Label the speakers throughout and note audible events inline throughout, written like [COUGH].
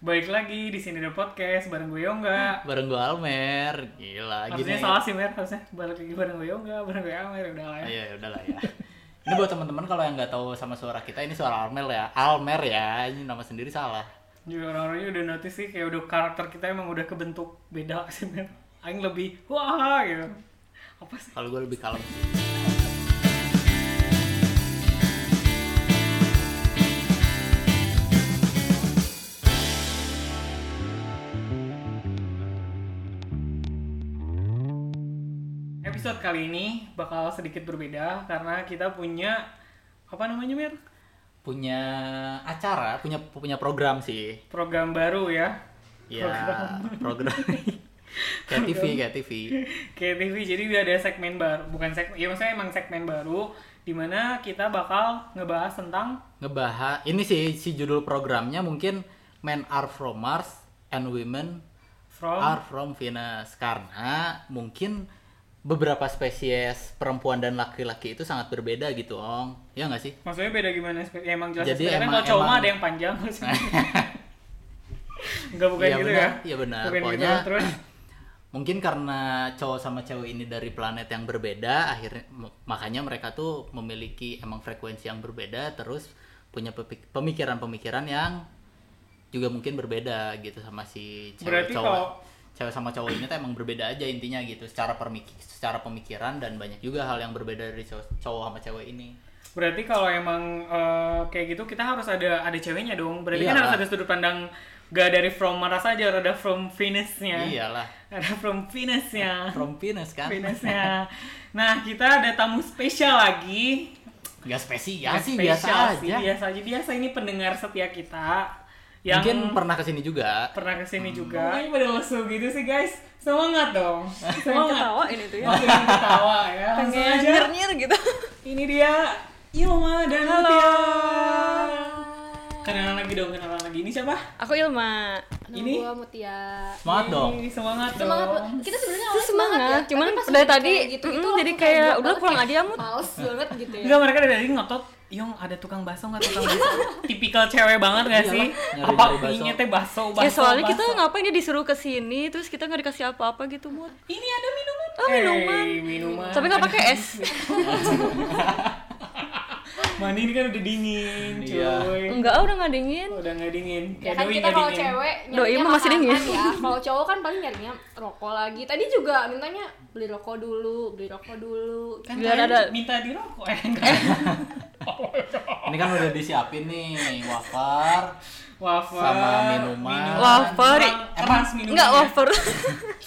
Speaker 1: Balik lagi di sini ada podcast bareng gue Yongga.
Speaker 2: bareng gue Almer gila
Speaker 1: Harusnya
Speaker 2: gini
Speaker 1: salah sih Mer, harusnya balik lagi bareng gue Yongga, bareng gue Amer udah lah ya.
Speaker 2: iya udah lah ya ini buat teman-teman kalau yang nggak tahu sama suara kita ini suara Almer ya Almer ya ini nama sendiri salah
Speaker 1: Juga orang-orangnya udah notice sih kayak udah karakter kita emang udah kebentuk beda sih Mer. Aing lebih wah gitu. Apa sih?
Speaker 2: kalau gue lebih kalem sih
Speaker 1: Episode kali ini bakal sedikit berbeda karena kita punya apa namanya Mer?
Speaker 2: punya acara punya punya program sih.
Speaker 1: Program baru ya.
Speaker 2: ya program. [LAUGHS] kayak TV kayak TV
Speaker 1: Kayak TV jadi udah ada segmen baru, bukan segmen, ya maksudnya emang segmen baru di mana kita bakal ngebahas tentang
Speaker 2: ngebahas ini sih si judul programnya mungkin Men are from Mars and Women
Speaker 1: from?
Speaker 2: Are from Venus. Karena mungkin beberapa spesies perempuan dan laki-laki itu sangat berbeda gitu ong ya nggak sih
Speaker 1: Maksudnya beda gimana? Ya emang jelas
Speaker 2: Jadi emang-
Speaker 1: kalau cowok mah
Speaker 2: emang-
Speaker 1: ada yang panjang Enggak [LAUGHS] bukan
Speaker 2: Iya
Speaker 1: gitu
Speaker 2: benar,
Speaker 1: ya?
Speaker 2: iya benar.
Speaker 1: Bukan
Speaker 2: Pokoknya
Speaker 1: gitu terus [CLEARS THROAT]
Speaker 2: mungkin karena cowok sama cewek ini dari planet yang berbeda akhirnya makanya mereka tuh memiliki emang frekuensi yang berbeda terus punya pemikiran-pemikiran yang juga mungkin berbeda gitu sama si cewek
Speaker 1: Berarti
Speaker 2: cowok
Speaker 1: kalau-
Speaker 2: cewek sama cowok ini tuh emang berbeda aja intinya gitu secara permik secara pemikiran dan banyak juga hal yang berbeda dari cowok, cowok sama cewek ini
Speaker 1: Berarti kalau emang eh, kayak gitu kita harus ada ada ceweknya dong. Berarti kan
Speaker 2: Iyalah.
Speaker 1: harus ada sudut pandang gak dari from Mars aja, ada from Venus-nya.
Speaker 2: iyalah
Speaker 1: Ada from Venus-nya. [LAUGHS]
Speaker 2: from Venus kan
Speaker 1: Venus-nya. Nah, kita ada tamu spesial lagi.
Speaker 2: nggak spesial
Speaker 1: Nggak
Speaker 2: sih biasa
Speaker 1: sih,
Speaker 2: aja
Speaker 1: Biasa aja. Biasa ini pendengar setia kita yang
Speaker 2: mungkin pernah ke sini juga
Speaker 1: pernah ke sini juga. Kayaknya pada lesu gitu sih guys. Semangat dong. [LAUGHS] Semangat.
Speaker 3: ketawa ini tuh ya
Speaker 1: pengen ketawa ya. Langsung
Speaker 3: pengen
Speaker 1: aja.
Speaker 3: nyir nyir gitu
Speaker 1: Ini dia Ilma dan
Speaker 3: Halo.
Speaker 1: Mutia. Kenalan lagi dong, kenalan lagi. Ini siapa?
Speaker 3: aku Ilma
Speaker 1: Ini?
Speaker 4: Ini gua Mutia.
Speaker 2: semangat dong
Speaker 1: Ini semangat,
Speaker 4: Semangat
Speaker 1: dong.
Speaker 4: banget. Kita sebenarnya awalnya semangat,
Speaker 3: semangat,
Speaker 4: ya.
Speaker 3: cuman dari
Speaker 4: udah
Speaker 3: tadi,
Speaker 4: gitu,
Speaker 3: mm,
Speaker 4: itu
Speaker 3: jadi kayak, udah pulang aja, Mut.
Speaker 4: Males banget gitu ya.
Speaker 1: Enggak, mereka dari tadi ngotot Yung ada tukang bakso nggak tukang bakso? [LAUGHS] Tipikal cewek banget gak
Speaker 2: Iyalah,
Speaker 1: sih? Apa ingetnya teh bakso, bakso,
Speaker 3: ya soalnya kita ngapain dia disuruh ke sini terus kita nggak dikasih apa-apa gitu mut
Speaker 1: Ini ada minuman.
Speaker 3: Oh, minuman.
Speaker 1: Minuman.
Speaker 3: tapi nggak pakai es [LAUGHS]
Speaker 1: Mandi ini kan udah dingin,
Speaker 2: Iya.
Speaker 1: cuy.
Speaker 3: enggak ah, udah nggak dingin
Speaker 1: Udah nggak dingin.
Speaker 4: Ya kan kita kalau cewek
Speaker 3: Doi mah masih
Speaker 4: makanan
Speaker 3: dingin.
Speaker 4: ya. [LAUGHS] Kalau cowok kan paling nyarinya rokok lagi. Tadi juga mintanya beli rokok dulu, beli rokok dulu.
Speaker 1: Kan
Speaker 3: Biar
Speaker 1: kalian
Speaker 3: ada-
Speaker 1: minta di rokok eh enggak. [LAUGHS]
Speaker 2: ini kan udah disiapin nih wafer
Speaker 1: Wafer
Speaker 2: Sama minuman.
Speaker 3: Wafer.
Speaker 1: Keras minumannya.
Speaker 3: enggak wafer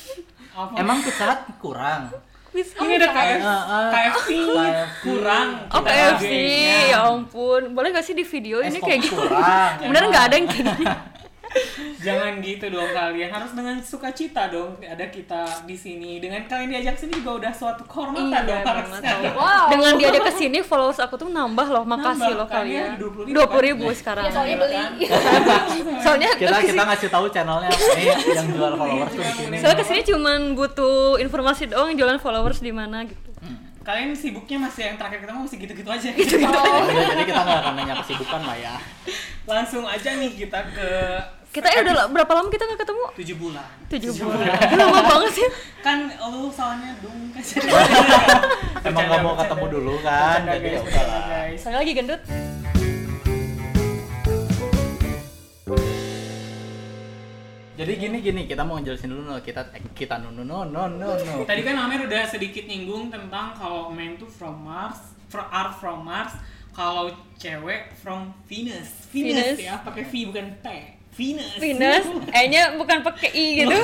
Speaker 3: [LAUGHS]
Speaker 2: emang pizza kurang
Speaker 3: Bisa.
Speaker 1: ini ada KF,
Speaker 2: Ah, ah.
Speaker 1: KFC
Speaker 2: KFC.
Speaker 1: kurang.
Speaker 3: Oh KFC,
Speaker 1: hargainya.
Speaker 3: ya ampun. Boleh gak sih di video ini kayak gitu?
Speaker 2: kurang
Speaker 3: Bener nggak ada yang kayak gini? [LAUGHS]
Speaker 1: Jangan gitu dong kalian. Harus dengan sukacita dong. Ada kita di sini. Dengan kalian diajak sini juga udah suatu kehormatan
Speaker 3: Iya
Speaker 1: dong harusnya.
Speaker 4: Wow.
Speaker 3: Dengan dia ada ke sini followers aku tuh nambah loh. Makasih
Speaker 1: Nambah,
Speaker 3: loh kalian.
Speaker 1: Ya, 20.000
Speaker 3: Dua puluh ribu sekarang.
Speaker 4: Ya soalnya beli.
Speaker 3: Soalnya
Speaker 2: kita
Speaker 3: kesini-
Speaker 2: kita ngasih tahu channelnya nih yang jual followers tuh di sini
Speaker 3: Soalnya ke sini cuman butuh informasi doang jualan followers di mana gitu.
Speaker 1: Kalian sibuknya masih yang terakhir kita masih gitu-gitu aja. [LAUGHS]
Speaker 3: Gitu-gitu
Speaker 2: Oh, udah, jadi kita nggak akan nanya kesibukan lah ya
Speaker 1: Langsung aja nih kita ke
Speaker 3: Kita ya udah berapa lama kita nggak ketemu?
Speaker 1: 7 bulan.
Speaker 3: Tujuh bulan. Lama banget sih.
Speaker 1: Kan lu soalnya dong kan. [LAUGHS]
Speaker 2: emang nggak mau ketemu dulu kan jadi ya udah lah
Speaker 1: guys.
Speaker 3: Soalnya lagi gendut.
Speaker 2: jadi gini gini kita mau jelasin dulu no kita eh, kita no no no no no no
Speaker 1: Tadi kan Amer udah sedikit nyinggung tentang kalau men tuh from Mars, from are from Mars, kalau cewek from Venus. Venus,
Speaker 3: Venus.
Speaker 1: ya, pakai V bukan T. Venus.
Speaker 3: Venus, kayaknya bukan pakai i gitu. [LAUGHS]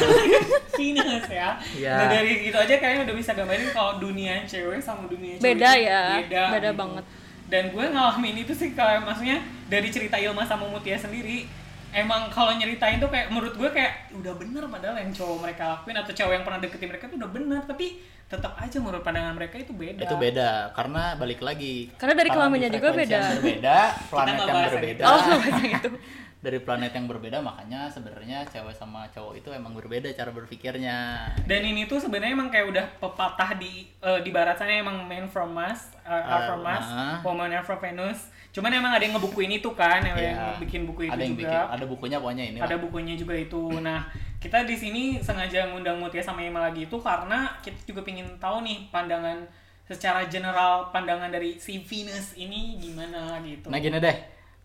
Speaker 1: Venus ya.
Speaker 2: Iya.
Speaker 1: Nah dari gitu aja kayaknya udah bisa gambarin kalau dunia cewek sama dunia cowok
Speaker 3: Beda ya,
Speaker 1: beda,
Speaker 3: beda
Speaker 1: gitu.
Speaker 3: banget.
Speaker 1: Dan gue ngalamin itu sih kayak maksudnya dari cerita Ilma sama Mutia sendiri emang kalau nyeritain tuh kayak menurut gue kayak udah bener padahal yang cowok mereka lakuin atau cowok yang pernah deketin mereka tuh udah bener tapi tetap aja menurut pandangan mereka itu beda.
Speaker 2: itu beda karena balik lagi
Speaker 3: Karena dari kelaminnya juga beda.
Speaker 2: berbeda planet yang berbeda
Speaker 3: Oh, itu. [LAUGHS]
Speaker 2: dari planet yang berbeda makanya sebenarnya cewek sama cowok itu emang berbeda cara berpikirnya
Speaker 1: Dan ini tuh sebenarnya emang kayak udah pepatah di eh, di barat sana emang man from Mars, uh, are from Mars,
Speaker 2: Ah.
Speaker 1: woman are from Venus. cuman emang ada yang ngebukuin itu kan yang,
Speaker 2: Iya.
Speaker 1: yang bikin buku itu
Speaker 2: ada yang
Speaker 1: juga
Speaker 2: bikin ada bukunya pokoknya ini
Speaker 1: ada
Speaker 2: lah.
Speaker 1: bukunya juga itu nah kita di sini sengaja ngundang Mutia sama Ima lagi itu karena kita juga pingin tahu nih pandangan secara general pandangan dari si Venus ini gimana gitu
Speaker 2: nah gini deh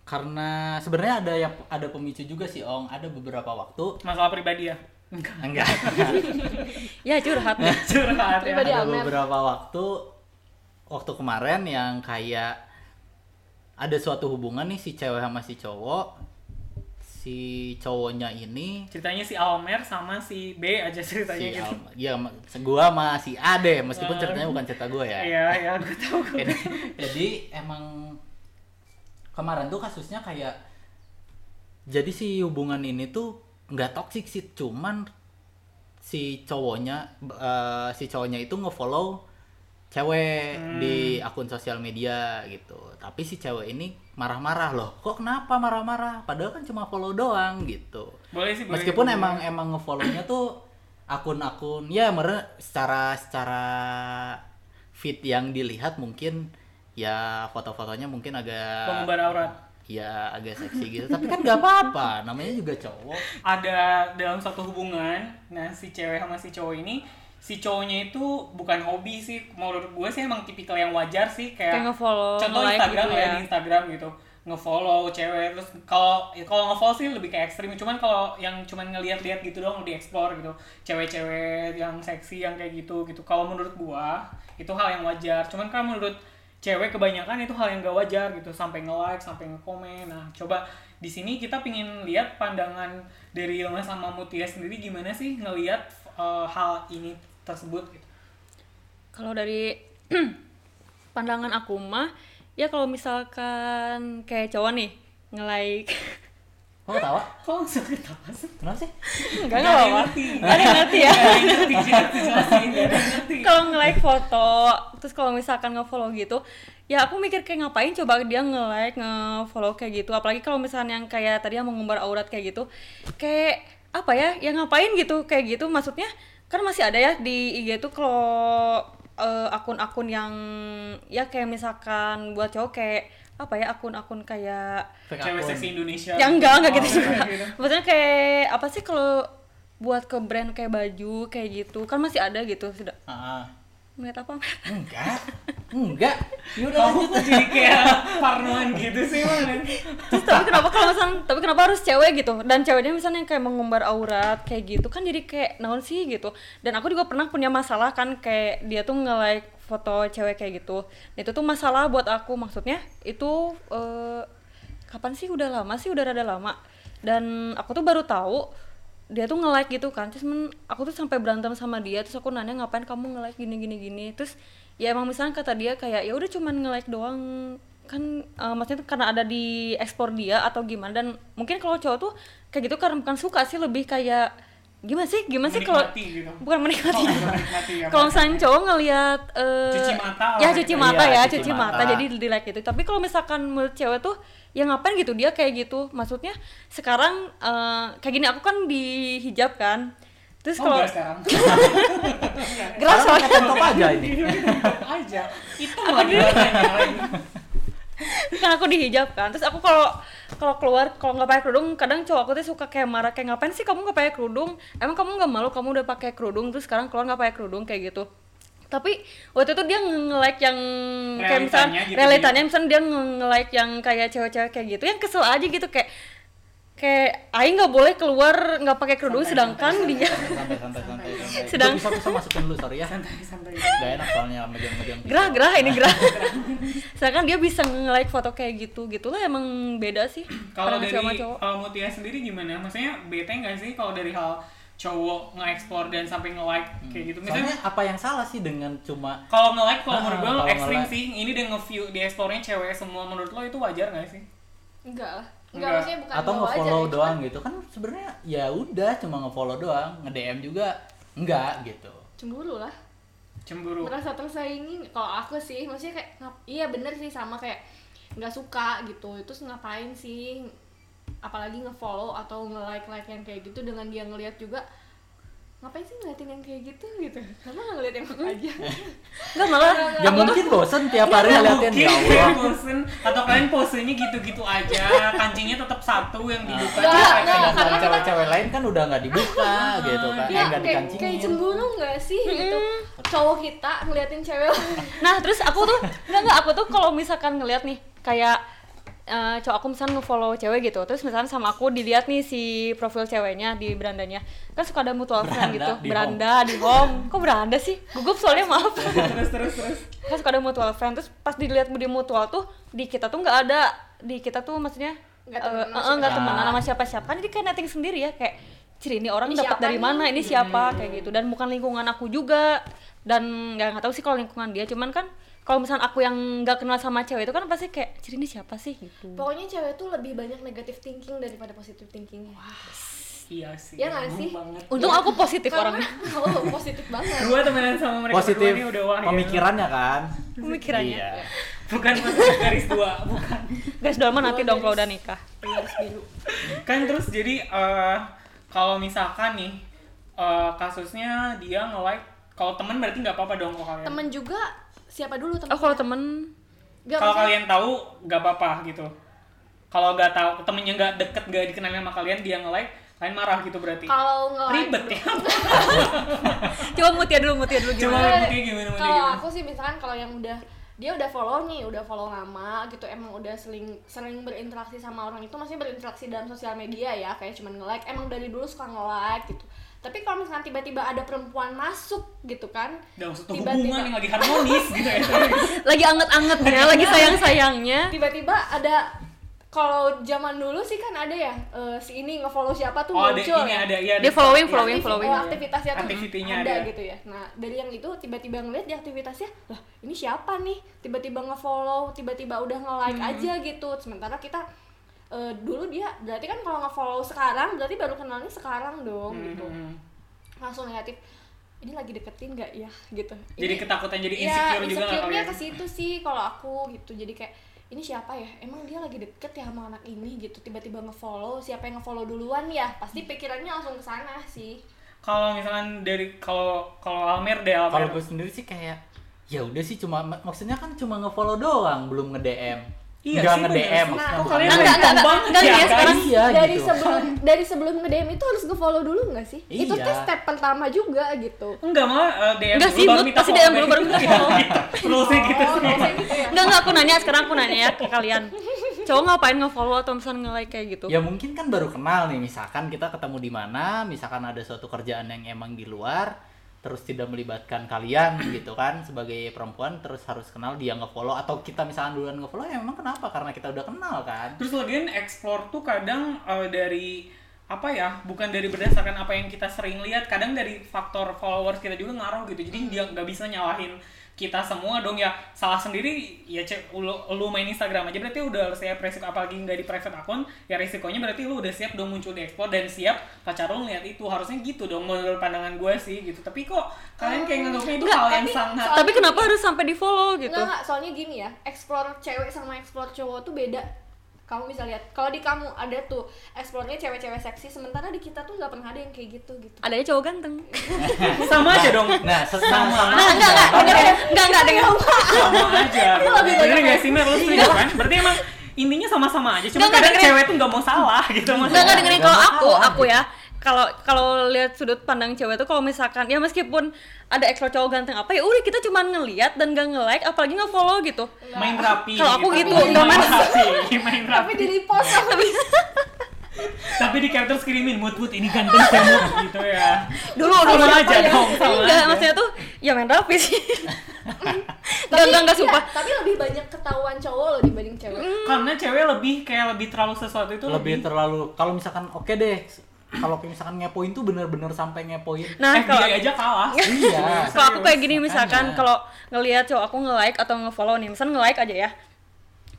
Speaker 2: karena sebenarnya ada yang ada pemicu juga sih Ong. Ada beberapa waktu.
Speaker 1: Masalah pribadi ya? [LAUGHS] Enggak.
Speaker 2: Enggak [LAUGHS]
Speaker 3: Ya curhat.
Speaker 1: curhat ya.
Speaker 4: Pribadi
Speaker 2: ada
Speaker 4: Amer.
Speaker 2: beberapa waktu waktu kemarin yang kayak ada suatu hubungan nih si cewek sama si cowok. Si cowoknya ini
Speaker 1: ceritanya si Almer sama si B aja
Speaker 2: si
Speaker 1: ceritanya gitu
Speaker 2: Al- ya gua sama si Ade meskipun
Speaker 1: Ah.
Speaker 2: ceritanya bukan cerita gue ya.
Speaker 1: Iya ya gue tahu.
Speaker 2: Jadi, [LAUGHS] jadi emang kemarin tuh kasusnya kayak jadi si hubungan ini tuh nggak toksik sih cuman si cowoknya eh, si cowoknya itu ngefollow cewek
Speaker 1: Hmm.
Speaker 2: di akun sosial media gitu tapi si cewek ini marah-marah loh kok kenapa marah-marah padahal kan cuma follow doang gitu
Speaker 1: boleh sih boleh
Speaker 2: meskipun
Speaker 1: boleh.
Speaker 2: emang emang ngefollownya tuh akun-akun ya mere secara secara feed yang dilihat mungkin ya foto-fotonya mungkin agak
Speaker 1: pengumbar aurat.
Speaker 2: Ya agak seksi gitu. Tapi kan nggak apa-apa namanya juga cowok.
Speaker 1: Ada dalam satu hubungan nah si cewek sama si cowok ini si cowoknya itu bukan hobi sih. Menurut gue sih emang tipikal yang wajar sih kayak,
Speaker 3: Kayak nge-follow,
Speaker 1: contoh
Speaker 3: nge-like
Speaker 1: Instagram
Speaker 3: gitu
Speaker 1: ya
Speaker 3: ya.
Speaker 1: di Instagram gitu. Ngefollow cewek terus kalau ya kalau ngefollow sih lebih kayak ekstrim. Cuman kalau yang cuman ngeliat-liat gitu doang di explore gitu. Cewek-cewek yang seksi yang kayak gitu gitu. Kalau menurut gua itu hal yang wajar. Cuman kan menurut cewek kebanyakan itu hal yang gak wajar gitu sampai nge-like sampai nge-komen nah coba di sini kita pingin lihat pandangan dari Ilma sama Mutia sendiri gimana sih ngelihat eh, hal ini tersebut gitu.
Speaker 3: Kalau dari [CLEARS THROAT] pandangan aku mah ya kalau misalkan kayak cowok nih nge-like [LAUGHS]
Speaker 2: kok tawa
Speaker 1: kok langsung ketawa sih?
Speaker 2: Kenapa sih?
Speaker 3: Enggak enggak
Speaker 1: yang
Speaker 3: apa
Speaker 1: ngerti.
Speaker 3: Nggak ada ngerti. Ya kalau nge-like foto terus kalau misalkan nge-follow gitu ya aku mikir kayak ngapain coba dia nge-like nge-follow kayak gitu. Apalagi kalau misalnya yang kayak tadi yang mengumbar aurat kayak gitu kayak apa ya? Ya ngapain gitu kayak gitu. Maksudnya kan masih ada ya di IG tuh kalau eh, akun-akun yang ya kayak misalkan buat cowok kayak apa ya akun-akun kayak
Speaker 1: cewek
Speaker 2: akun.
Speaker 1: seksi Indonesia
Speaker 3: ya enggak enggak gitu
Speaker 1: Oh,
Speaker 3: juga
Speaker 1: gitu. [LAUGHS]
Speaker 3: maksudnya kayak apa sih kalau buat ke brand kayak baju kayak gitu kan masih ada gitu sudah
Speaker 2: Ah, ah.
Speaker 3: ngeliat apa
Speaker 2: enggak enggak yaudah
Speaker 1: kamu tuh jadi kayak parnoan gitu sih man
Speaker 3: Terus tapi kenapa kalau misalnya tapi kenapa harus cewek gitu? Dan ceweknya misalnya yang kayak mengumbar aurat kayak gitu kan jadi kayak naon sih gitu. Dan aku juga pernah punya masalah kan kayak dia tuh nge-like foto cewek kayak gitu. Dan itu tuh masalah buat aku. Maksudnya itu eh, kapan sih? Udah lama sih udah rada lama. Dan aku tuh baru tahu dia tuh nge-like gitu kan. Terus men, aku tuh sampai berantem sama dia. Terus aku nanya ngapain kamu nge-like gini gini gini? Terus ya emang misalnya kata dia kayak ya udah cuman nge-like doang. Kan eh, maksudnya tuh karena ada di ekspor dia atau gimana. Dan mungkin kalau cowok tuh kayak gitu karena bukan suka sih. Lebih kayak gimana sih gimana sih kalau
Speaker 1: gitu.
Speaker 3: bukan menikmati
Speaker 1: Oh, menikmati ya,
Speaker 3: kalau misalnya cowok ngelihat eh,
Speaker 1: Cuci mata
Speaker 3: ya cuci
Speaker 1: gitu.
Speaker 3: mata
Speaker 2: Iya,
Speaker 3: ya
Speaker 2: cuci
Speaker 3: cuci mata,
Speaker 2: mata.
Speaker 3: jadi di like gitu tapi kalau misalkan menurut cewek tuh ya ngapain gitu dia kayak gitu maksudnya sekarang eh, kayak gini aku kan di hijab kan terus
Speaker 1: Oh,
Speaker 3: kalau
Speaker 1: sekarang. [LAUGHS]
Speaker 3: gerak soalnya
Speaker 2: top aja ini
Speaker 1: aja. Itu. [LAUGHS]
Speaker 3: kan aku dihijab kan. Terus aku kalau kalau keluar kalau nggak pakai kerudung kadang cowok aku tuh suka kayak marah kayak ngapain sih kamu nggak pakai kerudung? Emang kamu nggak malu kamu udah pakai kerudung terus sekarang keluar nggak pakai kerudung? kayak gitu. Tapi waktu itu dia nge-like yang kayak misalnya
Speaker 1: gitu
Speaker 3: realitanya misalnya dia nge-like yang kayak cewek-cewek kayak gitu yang kesel aja gitu kayak kayak Aing nggak boleh keluar nggak pakai kerudung sedangkan dia
Speaker 2: santai santai santai santai [LAUGHS]
Speaker 3: Sedang-
Speaker 2: bisa bisa masukin dulu sorry ya
Speaker 1: Santai santai.
Speaker 2: gak enak soalnya megang megang
Speaker 3: gerah gerah ini gerah [LAUGHS] [LAUGHS] sedangkan dia bisa nge-like foto kayak gitu gitulah emang beda sih
Speaker 1: Kalau dari
Speaker 3: cewek sama cowok
Speaker 1: kalau Mutia sendiri gimana? Maksudnya bete nggak sih kalau dari hal cowok nge-explore dan sampai nge-like kayak gitu? Misalnya
Speaker 2: soalnya apa yang salah sih dengan cuma
Speaker 1: kalau nge-like kalau
Speaker 2: Ah,
Speaker 1: menurut gue
Speaker 2: kalau
Speaker 1: ekstrim sih. Ini dia nge-view di explore-nya cewek semua menurut lo itu wajar nggak sih?
Speaker 4: Enggak lah.
Speaker 1: Enggak.
Speaker 4: Enggak, maksudnya bukan
Speaker 2: atau nge-follow
Speaker 4: wajar ya,
Speaker 2: doang
Speaker 4: cuman
Speaker 2: gitu kan sebenarnya ya udah cuma nge-follow doang nge-DM juga enggak gitu
Speaker 4: Cemburu lah.
Speaker 1: Cemburu.
Speaker 4: Merasa tersaingi kalau aku sih, maksudnya kayak ngap- iya bener sih sama kayak nggak suka gitu. Terus ngapain sih apalagi nge-follow atau nge-like-like yang kayak gitu dengan dia ngelihat juga ngapain sih ngeliatin yang kayak gitu gitu? Karena nggak ngeliat yang aku aja.
Speaker 3: Enggak malah
Speaker 2: ya mungkin bosen tiap hari
Speaker 1: Ya,
Speaker 2: ngeliatin
Speaker 1: mungkin.
Speaker 2: ya Allah.
Speaker 1: bosen. Atau kalian posenya gitu-gitu aja kancingnya tetap satu yang dibuka
Speaker 4: Nggak, nggak, karena
Speaker 2: sedangkan
Speaker 4: kita-
Speaker 2: cewek-cewek lain kan udah nggak dibuka gitu kan
Speaker 4: ya
Speaker 2: nggak
Speaker 4: kayak kayak
Speaker 2: dikancingin
Speaker 4: cemburu nggak sih gitu? Cowok kita ngeliatin cewek
Speaker 3: Nah, terus aku tuh enggak enggak aku tuh kalau misalkan ngeliat nih kayak eh, cowok aku misalnya nge-follow cewek gitu. Terus misalnya sama aku dilihat nih si profil ceweknya di berandanya. Kan suka ada mutual friend
Speaker 2: Beranda
Speaker 3: gitu.
Speaker 2: di
Speaker 3: beranda di home. Kok beranda sih? Gugup soalnya maaf. [LAUGHS]
Speaker 1: terus terus terus
Speaker 3: kan suka ada mutual friend terus pas dilihat di mutual tuh di kita tuh nggak ada di kita tuh maksudnya
Speaker 4: Nggak
Speaker 3: eh,
Speaker 4: temenan
Speaker 3: eh,
Speaker 4: sama
Speaker 3: temenan siapa-siapa kan jadi kayak netting sendiri ya kayak ciri ini orang dapat dari
Speaker 4: nih?
Speaker 3: mana ini siapa kayak gitu dan bukan lingkungan aku juga dan nggak nggak tahu sih kalau lingkungan dia cuman kan kalau misalnya aku yang nggak kenal sama cewek itu kan pasti kayak ciri ini siapa sih? Gitu.
Speaker 4: Pokoknya cewek tuh lebih banyak negative thinking daripada positive thinking
Speaker 1: iya sih.
Speaker 4: Iya nggak sih?
Speaker 1: banget.
Speaker 3: Untung aku positif
Speaker 4: karena
Speaker 3: orangnya. [LAUGHS]
Speaker 4: Oh positif banget.
Speaker 1: Gua temenan sama mereka
Speaker 2: positif
Speaker 1: ini udah wah ya.
Speaker 2: pemikirannya kan?
Speaker 3: Pemikirannya.
Speaker 2: Iya.
Speaker 1: Bukan garis dua bukan.
Speaker 3: Guys dolma nanti dong kalau
Speaker 4: garis-
Speaker 3: udah nikah.
Speaker 4: Garis biru.
Speaker 1: Kan terus jadi eh, kalau misalkan nih eh, kasusnya dia nge-like kalau temen berarti nggak apa-apa dong kalau kalian.
Speaker 4: Temen juga siapa dulu temen
Speaker 3: oh kalau temen.
Speaker 4: Nggak,
Speaker 1: kalau kalian tahu nggak apa-apa gitu. Kalau nggak tahu temennya nggak deket nggak dikenalin sama kalian dia nge-like kalian marah gitu berarti.
Speaker 4: Kalau nge
Speaker 1: ribet ya. [LAUGHS]
Speaker 3: Coba mutia dulu mutia dulu
Speaker 1: coba
Speaker 3: gimana?
Speaker 1: Mutia gimana Mutia
Speaker 4: kalau
Speaker 1: gimana?
Speaker 4: aku sih misalkan kalau yang udah dia udah follow nih udah follow lama gitu emang udah sering sering berinteraksi sama orang itu masih berinteraksi dalam sosial media ya kayak cuman nge-like emang dari dulu suka nge-like gitu tapi kalau misalkan tiba-tiba ada perempuan masuk gitu kan
Speaker 1: dalam satu
Speaker 4: Tiba-tiba.
Speaker 1: hubungan yang lagi harmonis gitu ya [LAUGHS]
Speaker 3: lagi anget-angetnya lagi sayang-sayangnya
Speaker 4: tiba-tiba ada kalau zaman dulu sih kan ada ya eh, si ini nge-follow siapa tuh
Speaker 1: oh ada
Speaker 4: muncul
Speaker 1: ini
Speaker 4: ya
Speaker 1: ada ya
Speaker 3: Dia following,
Speaker 1: ya,
Speaker 3: following,
Speaker 4: Aktivi-
Speaker 3: following.
Speaker 4: oh, aktivitasnya tuh
Speaker 1: Aktivitinya
Speaker 4: ada,
Speaker 1: ada.
Speaker 4: gitu ya nah dari yang itu tiba-tiba ngeliat di aktivitasnya lah ini siapa nih tiba-tiba nge-follow tiba-tiba udah nge-like
Speaker 1: Hmm.
Speaker 4: aja gitu sementara kita eh, dulu dia berarti kan kalau nge-follow sekarang berarti baru kenalnya sekarang dong gitu.
Speaker 1: Hmm.
Speaker 4: langsung negatif ini lagi deketin nggak ya? gitu.
Speaker 1: Jadi
Speaker 4: Ini-
Speaker 1: ketakutan jadi
Speaker 4: ya
Speaker 1: insecure juga nggak
Speaker 4: insecure-nya
Speaker 1: kalian
Speaker 4: ke situ sih kalau aku gitu. Jadi kayak ini siapa ya? Emang dia lagi deket ya sama anak ini? gitu. Tiba-tiba ngefollow siapa yang ngefollow duluan ya? Pasti pikirannya langsung ke sana sih.
Speaker 1: Kalau misalkan dari kalau kalau Almer deh
Speaker 2: kalau
Speaker 1: Almer
Speaker 2: gue sendiri sih kayak ya udah sih cuma mak- maksudnya kan cuma nge-follow doang belum nge-DM
Speaker 1: Iya
Speaker 2: nggak
Speaker 1: sih,
Speaker 2: nge-DM
Speaker 1: Nah, kok kalian
Speaker 3: Enggak,
Speaker 2: nge-DM.
Speaker 3: enggak, enggak, enggak,
Speaker 1: ya,
Speaker 3: ya, sekarang
Speaker 2: iya
Speaker 4: dari
Speaker 2: gitu
Speaker 4: sebelum dari sebelum nge DM itu harus nge-follow dulu nggak sih itu
Speaker 2: Iya.
Speaker 4: tuh step pertama juga gitu
Speaker 1: enggak malah eh, DM
Speaker 3: Enggak
Speaker 1: dulu,
Speaker 3: sih,
Speaker 1: baru
Speaker 3: Mut,
Speaker 1: minta
Speaker 3: pasti
Speaker 1: follow
Speaker 3: DM dulu, baru minta follow. [LAUGHS]
Speaker 1: Gitu. Rulesnya gitu
Speaker 4: oh,
Speaker 1: sih
Speaker 4: harusnya gitu ya
Speaker 3: Enggak enggak aku nanya sekarang aku nanya ya ke kalian. Cowok ngapain nge-follow atau misalnya nge-like kayak gitu?
Speaker 2: ya mungkin kan baru kenal nih misalkan kita ketemu di mana misalkan ada suatu kerjaan yang emang di luar terus tidak melibatkan kalian [CLEARS THROAT] gitu kan sebagai perempuan terus harus kenal dia nge-follow atau kita misalkan duluan nge-follow ya memang kenapa? Karena kita udah kenal kan?
Speaker 1: Terus lagian explore tuh kadang eh, dari apa ya bukan dari berdasarkan apa yang kita sering lihat kadang dari faktor followers kita juga ngaruh gitu. Jadi dia nggak bisa nyalahin kita semua dong ya salah sendiri ya cek lu, lu main Instagram aja berarti udah harus siap resiko apalagi nggak di private account ya resikonya berarti lu udah siap dong muncul di explore dan siap pacar lu ngeliat itu harusnya gitu dong menurut pandangan gue sih gitu tapi kok kalian kayak nganggapnya itu
Speaker 3: Nggak,
Speaker 1: hal yang
Speaker 4: tapi
Speaker 1: sangat
Speaker 3: Tapi kenapa harus sampai di-follow gitu?
Speaker 4: Enggak, enggak, soalnya gini ya, explore cewek sama explore cowok tuh beda. Kamu bisa lihat, kalau di kamu ada tuh explore-nya cewek-cewek seksi, sementara di kita tuh nggak pernah ada yang kayak gitu gitu.
Speaker 3: Adanya cowok ganteng. [LAUGHS]
Speaker 1: sama aja dong.
Speaker 2: Nah sama sama.
Speaker 3: Nah, enggak enggak dengerin. Enggak enggak dengerin.
Speaker 1: sama aja bener nggak sih Mer? Lu setuju kan? Berarti emang intinya sama-sama aja. Cuma
Speaker 3: Nggak, nggak,
Speaker 1: kadang cewek tuh nggak mau salah gitu
Speaker 3: Enggak
Speaker 1: maksudnya.
Speaker 3: Enggak dengerin.
Speaker 2: Nggak
Speaker 3: kalau aku, aku ya. Kalau kalau lihat sudut pandang cewek tuh kalau misalkan ya meskipun ada explore cowok ganteng apa ya udah kita cuma ngeliat dan gak nge-like apalagi nge-follow gitu.
Speaker 1: main rapi
Speaker 3: Kalau aku gitu,
Speaker 1: main
Speaker 3: nggak [LAUGHS] main-
Speaker 1: rapi main
Speaker 4: Tapi
Speaker 1: rapi
Speaker 4: di repost sama
Speaker 1: tapi di capture kirimin mood mood ini ganteng semua gitu ya
Speaker 3: Dulu
Speaker 1: sama
Speaker 3: dulu
Speaker 1: aja dong sama
Speaker 3: Enggak,
Speaker 1: aja.
Speaker 3: maksudnya tuh ya main rapi sih. [LAUGHS] Enggak enggak enggak
Speaker 4: iya,
Speaker 3: sumpah.
Speaker 4: tapi lebih banyak ketahuan cowok loh dibanding cewek.
Speaker 1: karena cewek lebih kayak lebih terlalu sesuatu itu
Speaker 2: lebih terlalu kalau misalkan oke deh kalau kayak misalkan ngepoin tuh bener-bener sampai ngepoin
Speaker 3: Nah,
Speaker 1: FBI
Speaker 3: kalau
Speaker 1: aja kalah. [LAUGHS]
Speaker 2: Iya
Speaker 3: kalau aku kayak gini misalkan kalau ngelihat cowok aku nge-like atau nge-follow nih misal nge-like aja ya.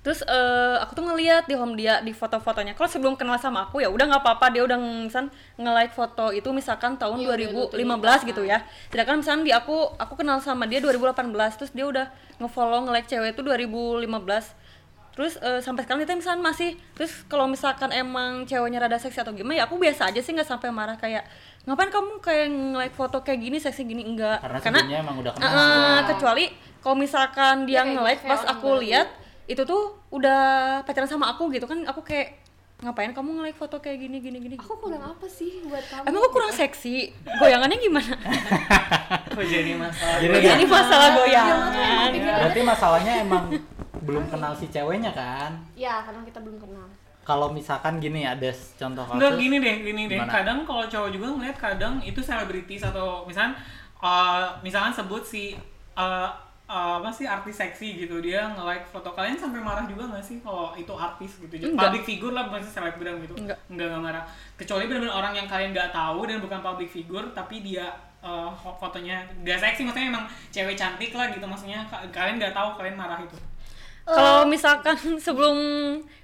Speaker 3: Terus eh, aku tuh ngelihat di home dia di foto-fotonya. Kalau sebelum kenal sama aku ya udah nggak apa-apa dia udah misal nge-like foto itu misalkan tahun
Speaker 4: Iya, udah
Speaker 3: 2015 gitu ya. Sedangkan misalkan di aku aku kenal sama dia 2018 terus dia udah nge-follow nge-like cewek itu 2015 terus eh, sampai sekarang kita misalkan masih terus kalau misalkan emang ceweknya rada seksi atau gimana ya aku biasa aja sih nggak sampai marah kayak ngapain kamu kayak nge-like foto kayak gini seksi gini? Enggak.
Speaker 2: Karena sebelumnya emang udah kenal.
Speaker 3: Eh, kecuali kalau misalkan dia
Speaker 4: kayak-
Speaker 3: nge-like
Speaker 4: kayak
Speaker 3: pas aku lihat itu tuh udah pacaran sama aku gitu kan aku kayak ngapain kamu nge-like foto kayak gini gini gini?
Speaker 4: Aku kurang apa sih buat kamu?
Speaker 3: Emang aku kurang seksi? Goyangannya gimana?
Speaker 1: Kok [LAUGHS] jadi masalah
Speaker 2: Jadi
Speaker 3: ini masalah
Speaker 4: Iya,
Speaker 3: goyangan.
Speaker 2: Berarti masalahnya emang belum kenal si ceweknya kan?
Speaker 4: ya karena kita belum kenal
Speaker 2: Kalau misalkan gini ada s- contoh kasus.
Speaker 1: Enggak gini deh, gini deh.
Speaker 2: Gimana?
Speaker 1: Kadang kalau cowok juga ngeliat kadang itu selebritis atau misalkan uh, misalkan sebut si uh, uh, apa sih artis seksi gitu dia nge-like foto kalian sampai marah juga nggak sih kalau itu artis gitu jadi
Speaker 3: Enggak.
Speaker 1: public figure lah bukan selebgram gitu
Speaker 3: Enggak.
Speaker 1: enggak nggak marah kecuali benar-benar orang yang kalian nggak tahu dan bukan public figure tapi dia uh, fo- fotonya nggak seksi maksudnya emang cewek cantik lah gitu maksudnya ka- kalian nggak tahu kalian marah itu
Speaker 3: kalau misalkan [LAUGHS] sebelum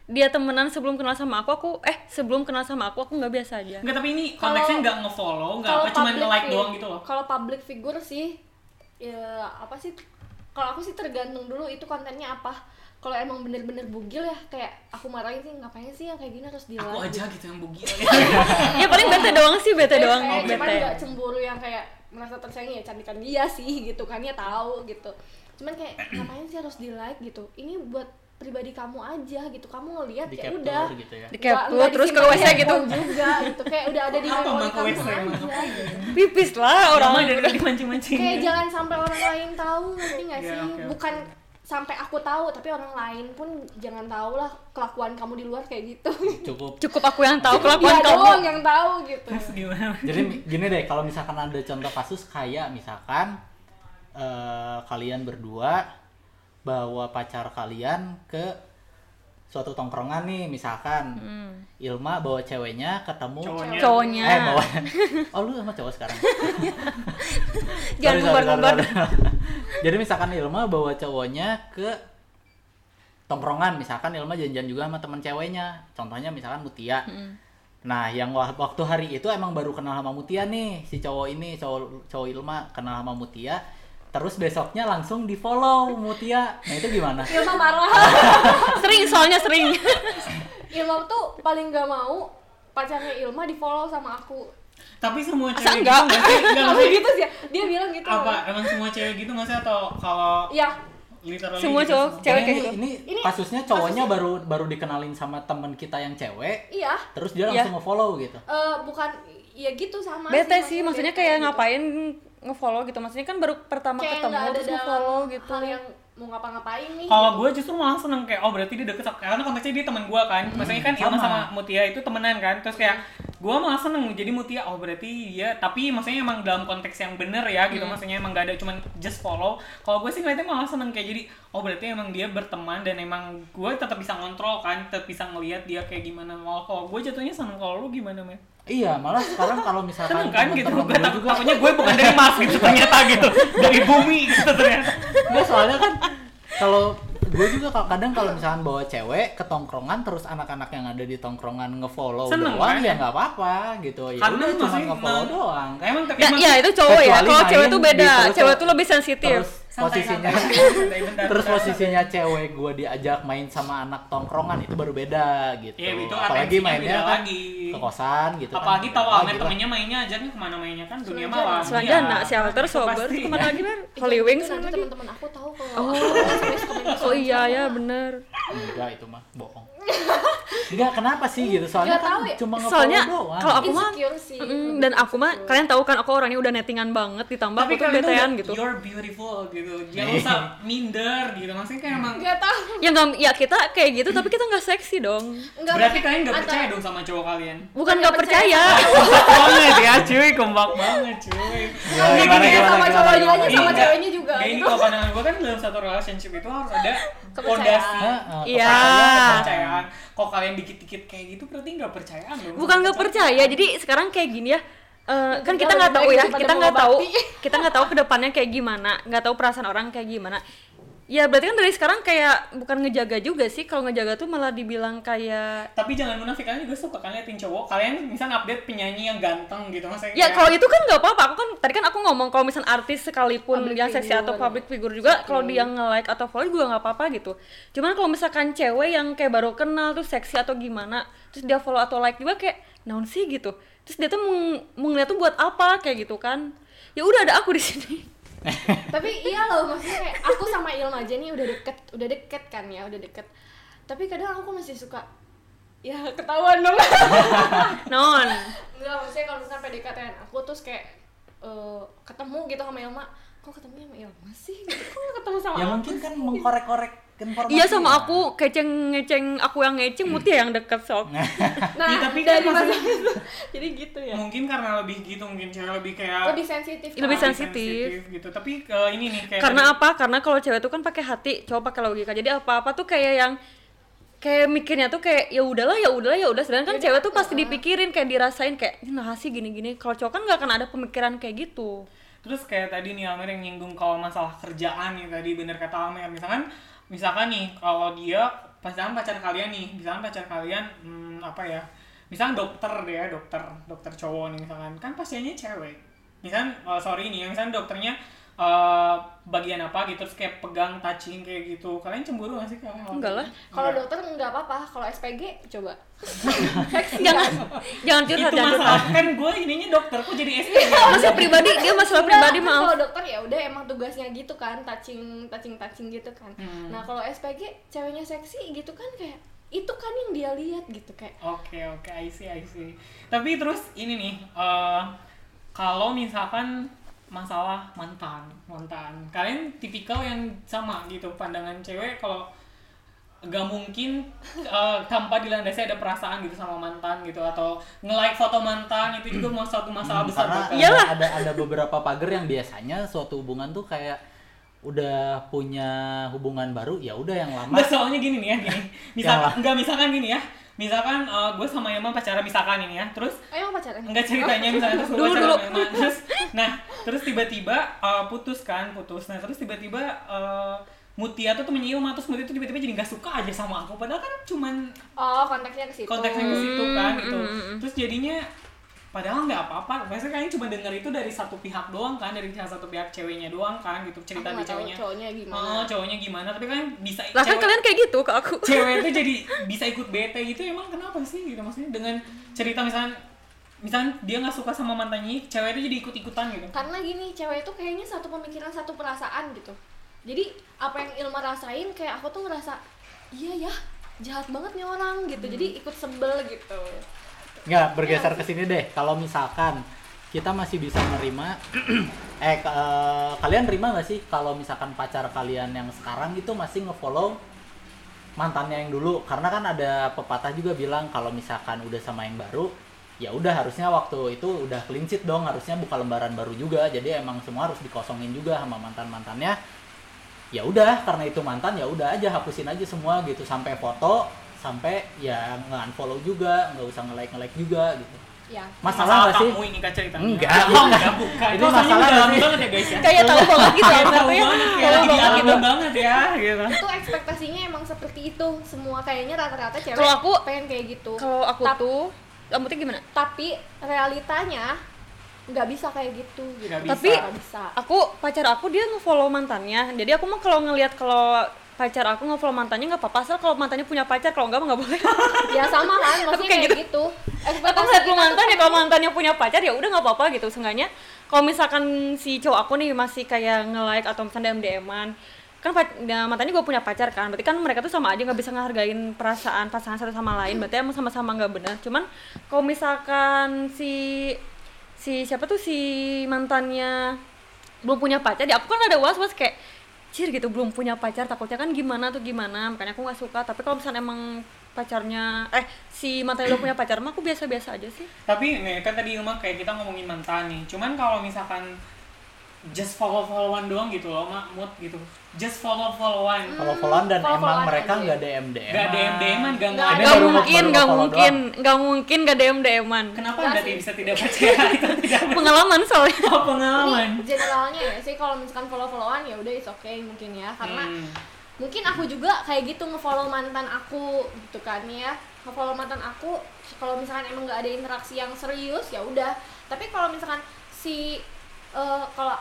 Speaker 3: dia temenan sebelum kenal sama aku aku eh sebelum kenal sama aku aku nggak biasa aja
Speaker 1: Enggak, tapi ini konteksnya nggak nge-follow, nggak apa, cuma nge-like
Speaker 4: fi-
Speaker 1: doang gitu loh.
Speaker 4: Kalau public figure sih ya apa sih? Kalau aku sih tergantung dulu itu kontennya apa. Kalau emang bener-bener bugil ya kayak aku marahin sih ngapain sih yang kayak gini harus di
Speaker 1: Aku aja gitu yang bugil. [LAUGHS]
Speaker 3: ya paling bete doang sih bete doang
Speaker 4: kayak cuman
Speaker 3: bete
Speaker 4: nggak cemburu yang kayak merasa tersaingi ya cantikan dia sih gitu kan ya tahu gitu cuman kayak [CLEARS THROAT] ngapain sih harus di like gitu? Ini buat pribadi kamu aja gitu. Kamu ngelihat ya udah.
Speaker 2: gitu ya.
Speaker 3: di capture terus ke WC gitu.
Speaker 4: juga gitu. Kayak udah ada di
Speaker 1: Apa
Speaker 4: memori kamu
Speaker 1: WC
Speaker 4: aja
Speaker 3: pipis lah orang.
Speaker 1: Orang dari dimancing-mancing.
Speaker 4: kayak jangan sampai orang lain tahu ngerti nggak
Speaker 1: Iya,
Speaker 4: sih? bukan sampai aku tahu tapi orang lain pun jangan tahu lah kelakuan kamu di luar kayak gitu.
Speaker 2: Cukup.
Speaker 3: cukup aku yang tahu kelakuan
Speaker 4: dia
Speaker 3: kamu.
Speaker 4: doang yang tahu gitu.
Speaker 1: Terus gimana?
Speaker 2: Jadi gini deh, kalau misalkan ada contoh kasus kayak misalkan eh, kalian berdua bawa pacar kalian ke suatu tongkrongan nih, misalkan Ilma bawa ceweknya ketemu
Speaker 1: Cowoknya.
Speaker 3: cowoknya.
Speaker 2: Eh bawa. [LAUGHS] Oh lu sama cowok sekarang? [LAUGHS]
Speaker 3: Jangan
Speaker 2: Sorry, sorry, sorry, sorry. [LAUGHS] jadi misalkan Ilma bawa cowoknya ke tongkrongan misalkan Ilma janjian juga sama teman ceweknya. Contohnya misalkan Mutia. Nah yang wa- waktu hari itu emang baru kenal sama Mutia nih si cowok ini cowok cowok Ilma kenal sama Mutia terus besoknya langsung di follow Mutia nah itu gimana [LAUGHS]
Speaker 4: Ilma marah
Speaker 3: sering soalnya sering [LAUGHS]
Speaker 4: Ilma tuh paling gak mau pacarnya Ilma di follow sama aku
Speaker 1: Tapi semua cewek
Speaker 3: enggak?
Speaker 1: gitu nggak sih? Enggak,
Speaker 4: Aku
Speaker 1: maksudnya
Speaker 4: gitu sih ya dia bilang gitu
Speaker 1: apa? Emang semua cewek gitu nggak sih? Atau kalau
Speaker 4: ya
Speaker 1: literally
Speaker 3: Semua
Speaker 1: gitu
Speaker 3: cowok,
Speaker 1: semua?
Speaker 3: cewek
Speaker 2: ini,
Speaker 3: kayak gitu.
Speaker 2: ini,
Speaker 4: Ini
Speaker 2: kasusnya cowoknya baru baru dikenalin sama temen kita yang cewek
Speaker 4: iya
Speaker 2: terus dia
Speaker 3: Iya.
Speaker 2: langsung nge-follow gitu
Speaker 4: eh, bukan ya gitu sama
Speaker 3: bete sih maksudnya
Speaker 4: bete
Speaker 3: kayak
Speaker 4: gitu.
Speaker 3: ngapain nge-follow gitu maksudnya kan baru pertama
Speaker 4: kayak
Speaker 3: ketemu terus nge-follow gitu
Speaker 4: hal yang mau ngapa-ngapain nih
Speaker 1: Kalau gue justru malah seneng kayak oh berarti dia deket sama karena konteksnya dia teman gue kan. Maksudnya kan Ilma
Speaker 2: sama.
Speaker 1: sama Mutia itu temenan kan. Terus kayak gue malah seneng jadi Mutia oh berarti dia tapi maksudnya emang dalam konteks yang bener ya gitu. Maksudnya emang gak ada cuman just follow. Kalau gue sih ngeliatnya malah seneng kayak jadi oh berarti emang dia berteman dan emang gue tetap bisa ngontrol kan, tetap bisa ngelihat dia kayak gimana. Malah kalau gue jatuhnya seneng kalau lu gimana men?
Speaker 2: Iya, malah sekarang kalau misalkan
Speaker 1: Seneng kan gitu. Gue
Speaker 2: gue
Speaker 1: tak,
Speaker 2: juga
Speaker 1: takutnya gue bukan dari Mars gitu ternyata gitu. Dari bumi gitu ternyata.
Speaker 2: Enggak, soalnya kan kalau gue juga kadang kalau misalkan bawa cewek ke tongkrongan terus anak-anak yang ada di tongkrongan nge-follow
Speaker 1: Seneng,
Speaker 2: doang
Speaker 1: kan?
Speaker 2: ya nggak apa-apa gitu ya
Speaker 1: Karena
Speaker 2: udah cuma nge-follow doang
Speaker 1: Emang tapi
Speaker 3: Nah,
Speaker 1: emang
Speaker 3: iya itu cowok ya. Kalau cewek tuh beda.
Speaker 2: gitu,
Speaker 3: cewek tuh lebih sensitif.
Speaker 2: terus
Speaker 1: Santai,
Speaker 2: posisinya
Speaker 1: santai, [LAUGHS] santai, bentar,
Speaker 2: terus posisinya cewek gue diajak main sama anak tongkrongan itu baru beda gitu
Speaker 1: Iya, itu
Speaker 2: apalagi mainnya
Speaker 1: beda
Speaker 2: kan
Speaker 1: lagi.
Speaker 2: ke kosan gitu
Speaker 1: Apalagi
Speaker 2: kan.
Speaker 1: tahu sama
Speaker 2: lagi lah.
Speaker 1: temennya mainnya ajarnya ke mana mainnya kan dunia malam.
Speaker 3: Selanjana,
Speaker 1: Iya.
Speaker 3: shelter,
Speaker 1: Itu
Speaker 3: sober,
Speaker 1: pasti,
Speaker 3: itu ke mana
Speaker 1: ya.
Speaker 3: lagi ber?
Speaker 4: Itu-
Speaker 3: Holy Wings
Speaker 4: nanti
Speaker 3: lagi.
Speaker 4: teman-teman aku tahu kalau
Speaker 3: Oh. Oh iya
Speaker 4: sama
Speaker 3: ya bener.
Speaker 2: enggak itu mah bohong [LAUGHS] enggak kenapa sih gitu soalnya kan
Speaker 4: tahu ya.
Speaker 2: cuma
Speaker 3: Soalnya kalau aku mah
Speaker 4: Insecure sih,
Speaker 3: mm, dan aku mah kalian tahu kan aku orangnya udah nettingan banget ditambah
Speaker 1: Tapi
Speaker 3: aku tuh betean
Speaker 1: udah,
Speaker 3: gitu.
Speaker 1: You're beautiful gitu. Jangan usah minder gitu. Maksudnya kayak emang
Speaker 4: nggak tahu
Speaker 3: Ya nggak ya kita kayak gitu tapi kita nggak seksi dong.
Speaker 4: Nggak,
Speaker 1: berarti kalian nggak percaya dong sama cowok kalian.
Speaker 3: Bukan
Speaker 4: nggak
Speaker 3: percaya. [LAUGHS]
Speaker 1: Banget ya cuy, kompak banget cuy.
Speaker 2: Ya, gimana,
Speaker 4: sama cowoknya aja sama
Speaker 1: Nggak,
Speaker 4: ceweknya juga
Speaker 1: ini
Speaker 4: gitu.
Speaker 1: kalau pandangan gue kan dalam satu relationship itu harus ada [LAUGHS]
Speaker 4: Kepercayaan.
Speaker 1: fondasi.
Speaker 2: Heeh,
Speaker 3: Iya.
Speaker 2: kepercayaan.
Speaker 1: Kok kalian dikit-dikit kayak gitu berarti nggak percayaan dong.
Speaker 3: Bukan nggak percaya. Jadi sekarang kayak gini ya. eh, kan
Speaker 4: Kita
Speaker 3: kita nggak tahu ya, kita nggak tahu, kita nggak tahu ke depannya kayak gimana, nggak tahu perasaan orang kayak gimana. Ya berarti kan dari sekarang kayak bukan ngejaga juga sih. Kalau ngejaga tuh malah dibilang kayak
Speaker 1: Tapi jangan munafik kalian juga suka kan liatin cowok. Kalian misal update penyanyi yang ganteng gitu maksudnya.
Speaker 3: Ya
Speaker 1: kayak-
Speaker 3: kalau itu kan nggak apa-apa. Aku kan tadi kan aku ngomong kalau misal artis sekalipun
Speaker 4: Public
Speaker 3: yang seksi atau public figure juga kalau dia nge-like atau follow juga nggak apa-apa gitu. Cuman kalau misalkan cewek yang kayak baru kenal tuh seksi atau gimana, terus dia follow atau like juga kayak naon sih gitu. Terus dia tuh mau, mau ngeliat tuh buat apa kayak gitu kan. Ya udah ada aku di sini.
Speaker 4: Tapi iya loh maksudnya kayak aku sama Ilma aja nih udah deket udah deket kan ya udah deket. Tapi kadang aku masih suka ya ketahuan dong. [LAUGHS]
Speaker 3: Non.
Speaker 4: Enggak, maksudnya kalau misalnya PDKT aku terus kayak eh, ketemu gitu sama Ilma. Kok ketemu sama Ilma sih? Gitu kok ketemu sama
Speaker 2: ya
Speaker 4: aku
Speaker 2: mungkin kan mengkorek-korek informasi
Speaker 3: Iya sama aku keceng ngeceng aku yang ngeceng Mutia yang deket sok.
Speaker 4: nah [LAUGHS]
Speaker 1: Ya, tapi kan maksudnya-
Speaker 4: itu [LAUGHS] jadi gitu ya
Speaker 1: Mungkin karena lebih gitu, mungkin cewek lebih kayak
Speaker 4: lebih sensitif
Speaker 3: Lebih
Speaker 4: kan?
Speaker 3: sensitif.
Speaker 1: gitu. Tapi eh, ini nih kayak
Speaker 3: Karena
Speaker 1: tadi-
Speaker 3: apa? Karena kalau cewek tuh kan pakai hati, cowok pakai logika. Jadi apa-apa tuh kayak yang kayak mikirnya tuh kayak ya udahlah ya udahlah ya udah sedangkan cewek tuh pasti dipikirin kayak dirasain kayak "Ini nah sih gini-gini kalau cowok kan nggak akan ada pemikiran kayak gitu
Speaker 1: Terus kayak tadi nih Amer yang nyinggung kalau masalah kerjaan nih tadi bener kata Amer misalkan misalkan nih kalau dia pasangan pacar kalian nih misalkan pacar kalian hmm, apa ya misalkan dokter ya dokter dokter cowok nih misalkan kan pasiennya cewek. Misalkan oh, sorry nih misalkan dokternya eh, bagian apa gitu terus kayak pegang touching kayak gitu. Kalian cemburu gak sih? Kalau hal
Speaker 3: Enggak
Speaker 1: gitu?
Speaker 3: lah.
Speaker 4: kalau dokter nggak apa-apa. Kalau SPG coba. [LAUGHS]
Speaker 3: Jangan jangan
Speaker 1: itu
Speaker 3: curhat jangan curhat.
Speaker 1: Masalah kan gue ininya dokter kok jadi SPG
Speaker 3: masalah pribadi dia masalah
Speaker 4: Enggak,
Speaker 3: pribadi
Speaker 4: kan
Speaker 3: maaf.
Speaker 4: kalau dokter ya udah emang tugasnya gitu kan touching touching touching gitu kan.
Speaker 1: Hmm.
Speaker 4: nah kalau SPG ceweknya seksi gitu kan kayak itu kan yang dia lihat gitu kayak.
Speaker 1: Oke oke, I see I see. Tapi terus ini nih, eh, kalau misalkan masalah mantan, mantan, kalian tipikal yang sama gitu pandangan cewek kalau gak mungkin eh, tanpa dilandasi ada perasaan gitu sama mantan gitu atau nge-like foto mantan itu juga mau satu masalah besar
Speaker 2: karena.
Speaker 3: Iya. Iyalah.
Speaker 2: ada ada beberapa pagar yang biasanya suatu hubungan tuh kayak udah punya hubungan baru ya udah yang lama
Speaker 1: Nggak, soalnya gini nih ya gini. [LAUGHS] Misalkan enggak misalkan gini ya. Misalkan gue sama Emma pacaran misalkan ini ya. Terus
Speaker 4: ayo pacaran
Speaker 1: enggak ceritanya misalnya terus [LAUGHS] gue pacaran
Speaker 3: dulu.
Speaker 1: sama Emma. terus nah terus tiba-tiba uh, putus kan putus nah terus tiba-tiba uh, Mutia tuh temennya Ilma terus Mutia tuh tiba-tiba jadi nggak suka aja sama aku padahal kan cuman
Speaker 4: oh konteksnya ke situ
Speaker 1: konteksnya ke situ kan gitu terus jadinya padahal nggak apa-apa. Biasanya kalian cuma denger itu dari satu pihak doang kan dari salah satu pihak ceweknya doang kan gitu.
Speaker 4: Aku
Speaker 1: cerita di ceweknya
Speaker 4: cowoknya. gimana.
Speaker 1: Oh cowoknya gimana. Tapi kan bisa
Speaker 3: lah kan kalian kayak gitu ke aku.
Speaker 1: cewek itu jadi [LAUGHS] bisa ikut bete gitu. Emang kenapa sih gitu maksudnya? Dengan cerita misalnya misalnya dia nggak suka sama mantannya cewek itu jadi ikut ikutan gitu.
Speaker 4: Karena gini cewek itu kayaknya satu pemikiran satu perasaan gitu. Jadi apa yang Ilma rasain kayak aku tuh ngerasa iya ya jahat banget nih orang gitu. Jadi ikut sebel gitu
Speaker 2: nggak bergeser ke sini deh. Kalau misalkan kita masih bisa menerima [CLEARS THROAT] eh eh, kalian terima nggak sih? Kalau misalkan pacar kalian yang sekarang itu masih ngefollow mantannya yang dulu. Karena kan ada pepatah juga bilang kalau misalkan udah sama yang baru ya udah harusnya waktu itu udah sheet dong. Harusnya buka lembaran baru juga. Jadi emang semua harus dikosongin juga sama mantan mantannya ya udah karena itu mantan ya udah aja hapusin aja semua gitu. Sampai foto sampai ya nge-unfollow juga nggak usah nge-like nge-like juga gitu.
Speaker 4: Ya.
Speaker 2: Masalah nggak sih?
Speaker 1: kamu ini kak ceritanya
Speaker 2: Enggak,
Speaker 1: oh, enggak. bukan. Soalnya
Speaker 2: masalah nggak
Speaker 1: dalam banget ya guys ya.
Speaker 3: Kayak tahu banget gitu
Speaker 1: Kayak
Speaker 3: apa
Speaker 1: tahu
Speaker 3: ya
Speaker 1: banget kayak
Speaker 3: tahu banget
Speaker 1: dalam
Speaker 3: gitu.
Speaker 1: banget ya gitu.
Speaker 4: Itu ekspektasinya emang seperti itu. Semua kayaknya rata-rata cewek
Speaker 3: Kalau aku-
Speaker 4: pengen kayak gitu.
Speaker 3: kalau aku
Speaker 4: Tap-
Speaker 3: tuh tuh gimana?
Speaker 4: Tapi realitanya nggak bisa kayak gitu. Gitu
Speaker 1: Nggak bisa.
Speaker 3: Tapi-
Speaker 4: Nggak bisa.
Speaker 3: aku pacar aku dia nge-follow mantannya. Jadi aku mah kalau ngelihat kalau pacar aku nge-follow mantannya nggak apa-apa asal kalau mantannya punya pacar kalau enggak mah nggak boleh. [LAUGHS]
Speaker 4: Ya sama kan maksudnya
Speaker 3: kayak
Speaker 4: kayak gitu.
Speaker 3: aku
Speaker 4: ekspektasi
Speaker 3: ngeliat
Speaker 4: kita
Speaker 3: mantan ya kalau mantannya punya pacar ya udah nggak apa-apa gitu seenggaknya. Kalau misalkan si cowok aku nih masih kayak nge-like atau misalnya DM DM-an kan ya, mantannya gue punya pacar kan berarti kan mereka tuh sama aja nggak bisa ngehargain perasaan pasangan satu sama lain berarti emang sama-sama nggak benar cuman kalau misalkan si si siapa tuh si mantannya belum punya pacar ya aku kan ada was was kayak cir gitu belum punya pacar takutnya kan gimana tuh gimana makanya aku nggak suka. Tapi kalau misalnya emang pacarnya eh si mantannya udah punya pacar mah aku biasa biasa aja sih.
Speaker 1: Tapi nih kan tadi Ilma kayak kita ngomongin mantan nih. Cuman kalau misalkan just follow followan doang gitu loh mak mood gitu just follow followan
Speaker 2: Follow followan dan emang
Speaker 4: follow-followan
Speaker 2: mereka nggak DM DM.
Speaker 1: Gak DM DM-an, gak
Speaker 4: Nggak
Speaker 1: nggak
Speaker 4: ada.
Speaker 3: mungkin,
Speaker 2: baru
Speaker 3: gak
Speaker 2: follow
Speaker 3: mungkin, gak mungkin gak DM DM-an.
Speaker 1: Kenapa
Speaker 4: Nggak
Speaker 1: anda bisa tidak percaya itu tidak [LAUGHS]
Speaker 3: Pengalaman soalnya.
Speaker 1: Oh, pengalaman.
Speaker 4: Ini generalnya ya sih kalau misalkan follow followan ya udah it's okay mungkin ya karena
Speaker 1: Hmm.
Speaker 4: mungkin aku juga kayak gitu ngefollow mantan aku gitu kan ya ngefollow mantan aku kalau misalkan emang nggak ada interaksi yang serius ya udah tapi kalau misalkan si eh, kalau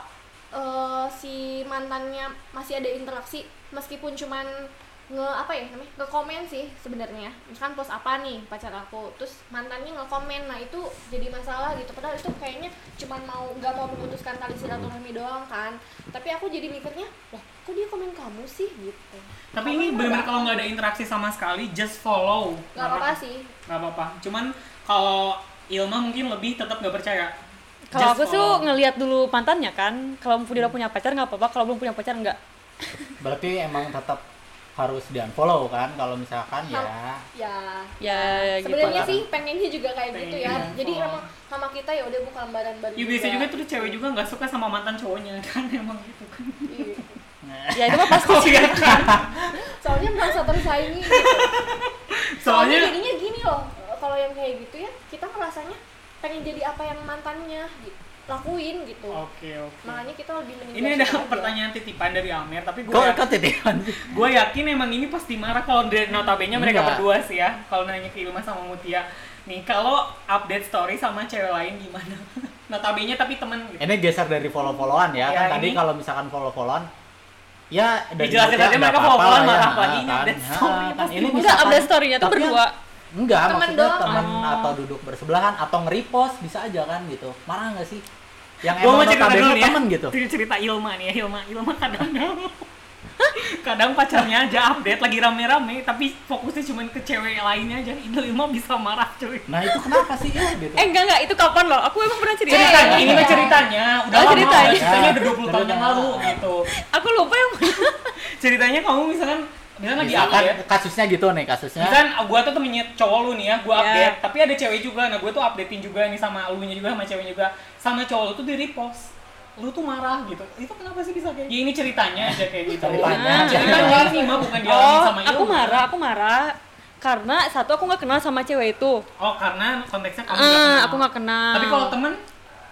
Speaker 4: eh, si mantannya masih ada interaksi meskipun cuman nge apa ya namanya nge komen sih sebenarnya. Misalkan post apa nih pacar aku terus mantannya nge komen nah itu jadi masalah gitu. Padahal itu kayaknya cuman mau nggak mau memutuskan tali silaturahmi doang kan. Tapi aku jadi mikirnya loh kok dia komen kamu sih? Gitu.
Speaker 1: Tapi
Speaker 4: Kamu
Speaker 1: ini benar-benar kalau nggak ada interaksi sama sekali, just follow.
Speaker 4: nggak apa-apa sih.
Speaker 1: Nggak apa-apa. Cuman kalau Ilma mungkin lebih tetap nggak percaya.
Speaker 3: Kalau aku tuh ngelihat dulu mantannya kan, kalau udah punya pacar nggak apa-apa, kalau belum punya pacar nggak.
Speaker 2: Berarti emang tetap harus di unfollow kan kalau misalkan ya
Speaker 4: ya
Speaker 3: Ya gitu.
Speaker 4: sebenarnya
Speaker 2: kan.
Speaker 4: sih pengennya juga kayak gitu ya
Speaker 1: Pengen,
Speaker 4: jadi
Speaker 1: oh.
Speaker 4: emang sama kita ya udah buka lembaran baru
Speaker 1: Ya biasa juga tuh cewek juga nggak suka sama mantan cowoknya [LAUGHS] kan emang gitu kan.
Speaker 4: Iya.
Speaker 3: Ya itu mah pasti.
Speaker 1: Oh iya kan.
Speaker 4: soalnya merasa tersaingi gitu. [LAUGHS] soalnya
Speaker 1: Soalnya
Speaker 4: jadinya gini loh kalau yang kayak gitu ya kita ngerasanya pengen jadi apa yang mantannya gitu, lakuin gitu
Speaker 1: Oke oke.
Speaker 4: makanya kita lebih mending
Speaker 1: Ini ada
Speaker 4: aja.
Speaker 1: pertanyaan titipan dari Amir, tapi gue
Speaker 2: kok
Speaker 1: yakin,
Speaker 2: titipan
Speaker 1: gue yakin emang ini pasti marah kalau dari notabene mereka
Speaker 2: Enggak.
Speaker 1: berdua sih ya. Kalau nanya ke Ilma sama Mutia, nih kalau update story sama cewek lain gimana? [LAUGHS] notabene tapi temen gitu.
Speaker 2: Ini geser dari follow followan ya,
Speaker 1: Ya,
Speaker 2: kan tadi
Speaker 1: ini-
Speaker 2: kalau misalkan follow followan ya dari
Speaker 1: Dijelasin
Speaker 2: Mutia
Speaker 1: aja mereka follow-followan
Speaker 2: lah ya,
Speaker 1: marah lagi,
Speaker 2: kan.
Speaker 1: update story
Speaker 2: kan ini
Speaker 3: Enggak update story-nya tuh berdua.
Speaker 2: Enggak,
Speaker 4: Temen
Speaker 2: maksudnya
Speaker 4: doang.
Speaker 2: temen
Speaker 1: Oh.
Speaker 2: atau duduk bersebelahan atau nge-repost bisa aja kan gitu. Marah nggak sih? Yang
Speaker 1: Gue mau
Speaker 2: emang
Speaker 1: cerita dulu nih ya.
Speaker 2: temen gitu.
Speaker 1: Cerita- Cerita Ilma nih ya, Ilma. Ilma kadang [LAUGHS] kadang pacarnya aja update lagi rame-rame tapi fokusnya cuma ke cewek lainnya aja. Itu Ilma bisa marah cuy.
Speaker 2: Nah itu kenapa sih ya gitu?
Speaker 3: Eh enggak enggak, itu kapan loh? Aku emang pernah cerita.
Speaker 1: Ceritanya,
Speaker 4: iya.
Speaker 1: ini mah ceritanya, udah
Speaker 3: Oh,
Speaker 1: lama,
Speaker 3: ceritanya.
Speaker 1: ceritanya udah 20 tahun yang lalu gitu.
Speaker 3: Aku lupa yang.
Speaker 1: Ceritanya kamu misalkan misalkan lagi
Speaker 2: Misalkan
Speaker 1: update,
Speaker 2: kasusnya gitu nih kasusnya.
Speaker 1: Misalkan gua tuh temennya cowok lu nih ya, gua
Speaker 3: Ya.
Speaker 1: update, tapi ada cewek juga. Nah, gua tuh updatein juga nih sama lu nya juga sama ceweknya juga. Sama cowok lu tuh di repost. Lu tuh marah gitu. Itu kenapa sih bisa kayak gitu? Ya ini ceritanya aja kayak gitu.
Speaker 2: Ceritanya.
Speaker 1: Ceritanya ini mah bukan dialami
Speaker 3: Oh,
Speaker 1: sama
Speaker 3: aku
Speaker 1: Ilma.
Speaker 3: marah, aku marah. Karena satu aku nggak kenal sama cewek itu.
Speaker 1: Oh, karena konteksnya kamu nggak
Speaker 3: Ah,
Speaker 1: kenal.
Speaker 3: aku nggak kenal.
Speaker 1: Tapi kalau temen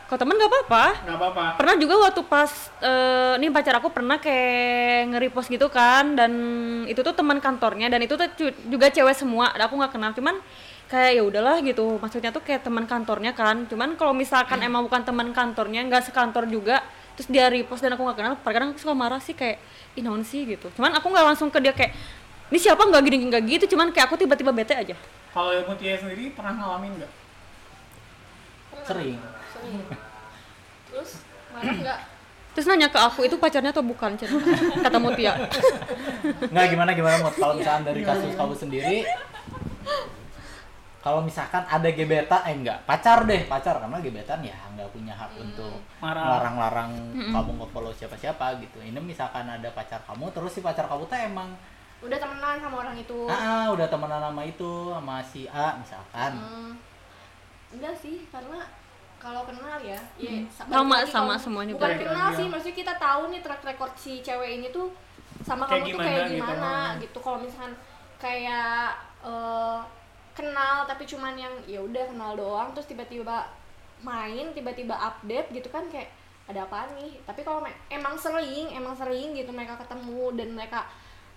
Speaker 3: Kalau temen nggak apa-apa.
Speaker 1: nggak apa-apa.
Speaker 3: Pernah juga waktu pas eh nih pacar aku pernah kayak nge-repost gitu kan dan itu tuh teman kantornya dan itu tuh juga cewek semua. Aku nggak kenal cuman kayak ya udahlah gitu. Maksudnya tuh kayak teman kantornya kan. Cuman kalau misalkan emang bukan teman kantornya, nggak sekantor juga terus dia repost dan aku nggak kenal, kadang aku suka marah sih kayak ih naon sih gitu. Cuman aku nggak langsung ke dia kayak ini siapa nggak gini nggak gitu, cuman kayak aku tiba-tiba bete aja.
Speaker 1: Kalau ilmu Tia sendiri pernah ngalamin nggak?
Speaker 2: Sering.
Speaker 4: Sering. terus marah nggak?
Speaker 3: Terus nanya ke aku itu pacarnya atau bukan, kata Mutia.
Speaker 2: Nggak gimana gimana? Mut kalau
Speaker 1: Iya.
Speaker 2: misalkan dari kasus kamu sendiri kalau misalkan ada gebetan eh enggak pacar deh pacar. Karena gebetan ya nggak punya hak untuk
Speaker 1: Marah.
Speaker 2: melarang-larang kamu nge-follow siapa-siapa gitu. Ini misalkan ada pacar kamu terus si pacar kamu tuh emang
Speaker 4: udah temenan sama orang itu.
Speaker 2: Ah udah temenan sama itu sama si A misalkan.
Speaker 4: Hmm, enggak sih karena kalau kenal ya, ya
Speaker 3: Hmm. Sama- sama
Speaker 4: kalau-
Speaker 3: semuanya
Speaker 4: Bukan kenal sih,
Speaker 1: ya.
Speaker 4: maksudnya kita tahu nih track record si cewek ini tuh sama
Speaker 1: Kayak
Speaker 4: kamu tuh kayak
Speaker 1: gitu.
Speaker 4: gimana
Speaker 1: Hmm.
Speaker 4: gitu. Kalau misalkan kayak eh, kenal tapi cuman yang ya udah kenal doang, terus tiba-tiba main, tiba-tiba update gitu kan kayak ada apa nih? Tapi kalau emang sering, emang sering gitu mereka ketemu dan mereka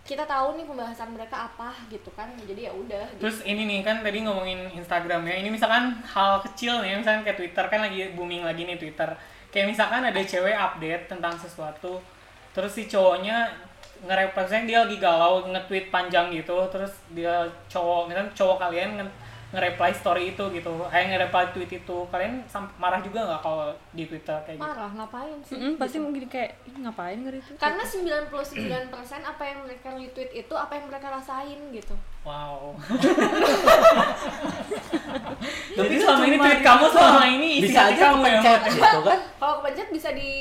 Speaker 4: kita tahu nih pembahasan mereka apa gitu kan jadi ya udah gitu.
Speaker 1: Terus ini nih kan tadi ngomongin Instagram ya. Ini misalkan hal kecil nih, misalkan kayak Twitter kan lagi booming lagi nih Twitter. Kayak misalkan ada cewek update tentang sesuatu, terus si cowoknya nge-reply dia lagi galau nge-tweet panjang gitu, terus dia cowok, misalkan cowok kalian nge- nge-reply story itu gitu, eh nge-reply tweet itu, kalian sam- marah juga nggak kalau di Twitter kayak gitu?
Speaker 4: marah ngapain sih
Speaker 3: Mm-mm, pasti
Speaker 4: gitu.
Speaker 3: mungkin kayak "Ih, ngapain nggak itu
Speaker 4: karena 99% apa yang mereka retweet itu apa yang mereka rasain gitu
Speaker 1: Wow. [LAUGHS]
Speaker 2: Tapi
Speaker 1: selama ini tweet kamu selama [LAUGHS] ini isi
Speaker 2: bisa
Speaker 1: hati
Speaker 2: aja
Speaker 1: kamu ya.
Speaker 2: gitu kan [LAUGHS]
Speaker 4: kalau kepencet bisa di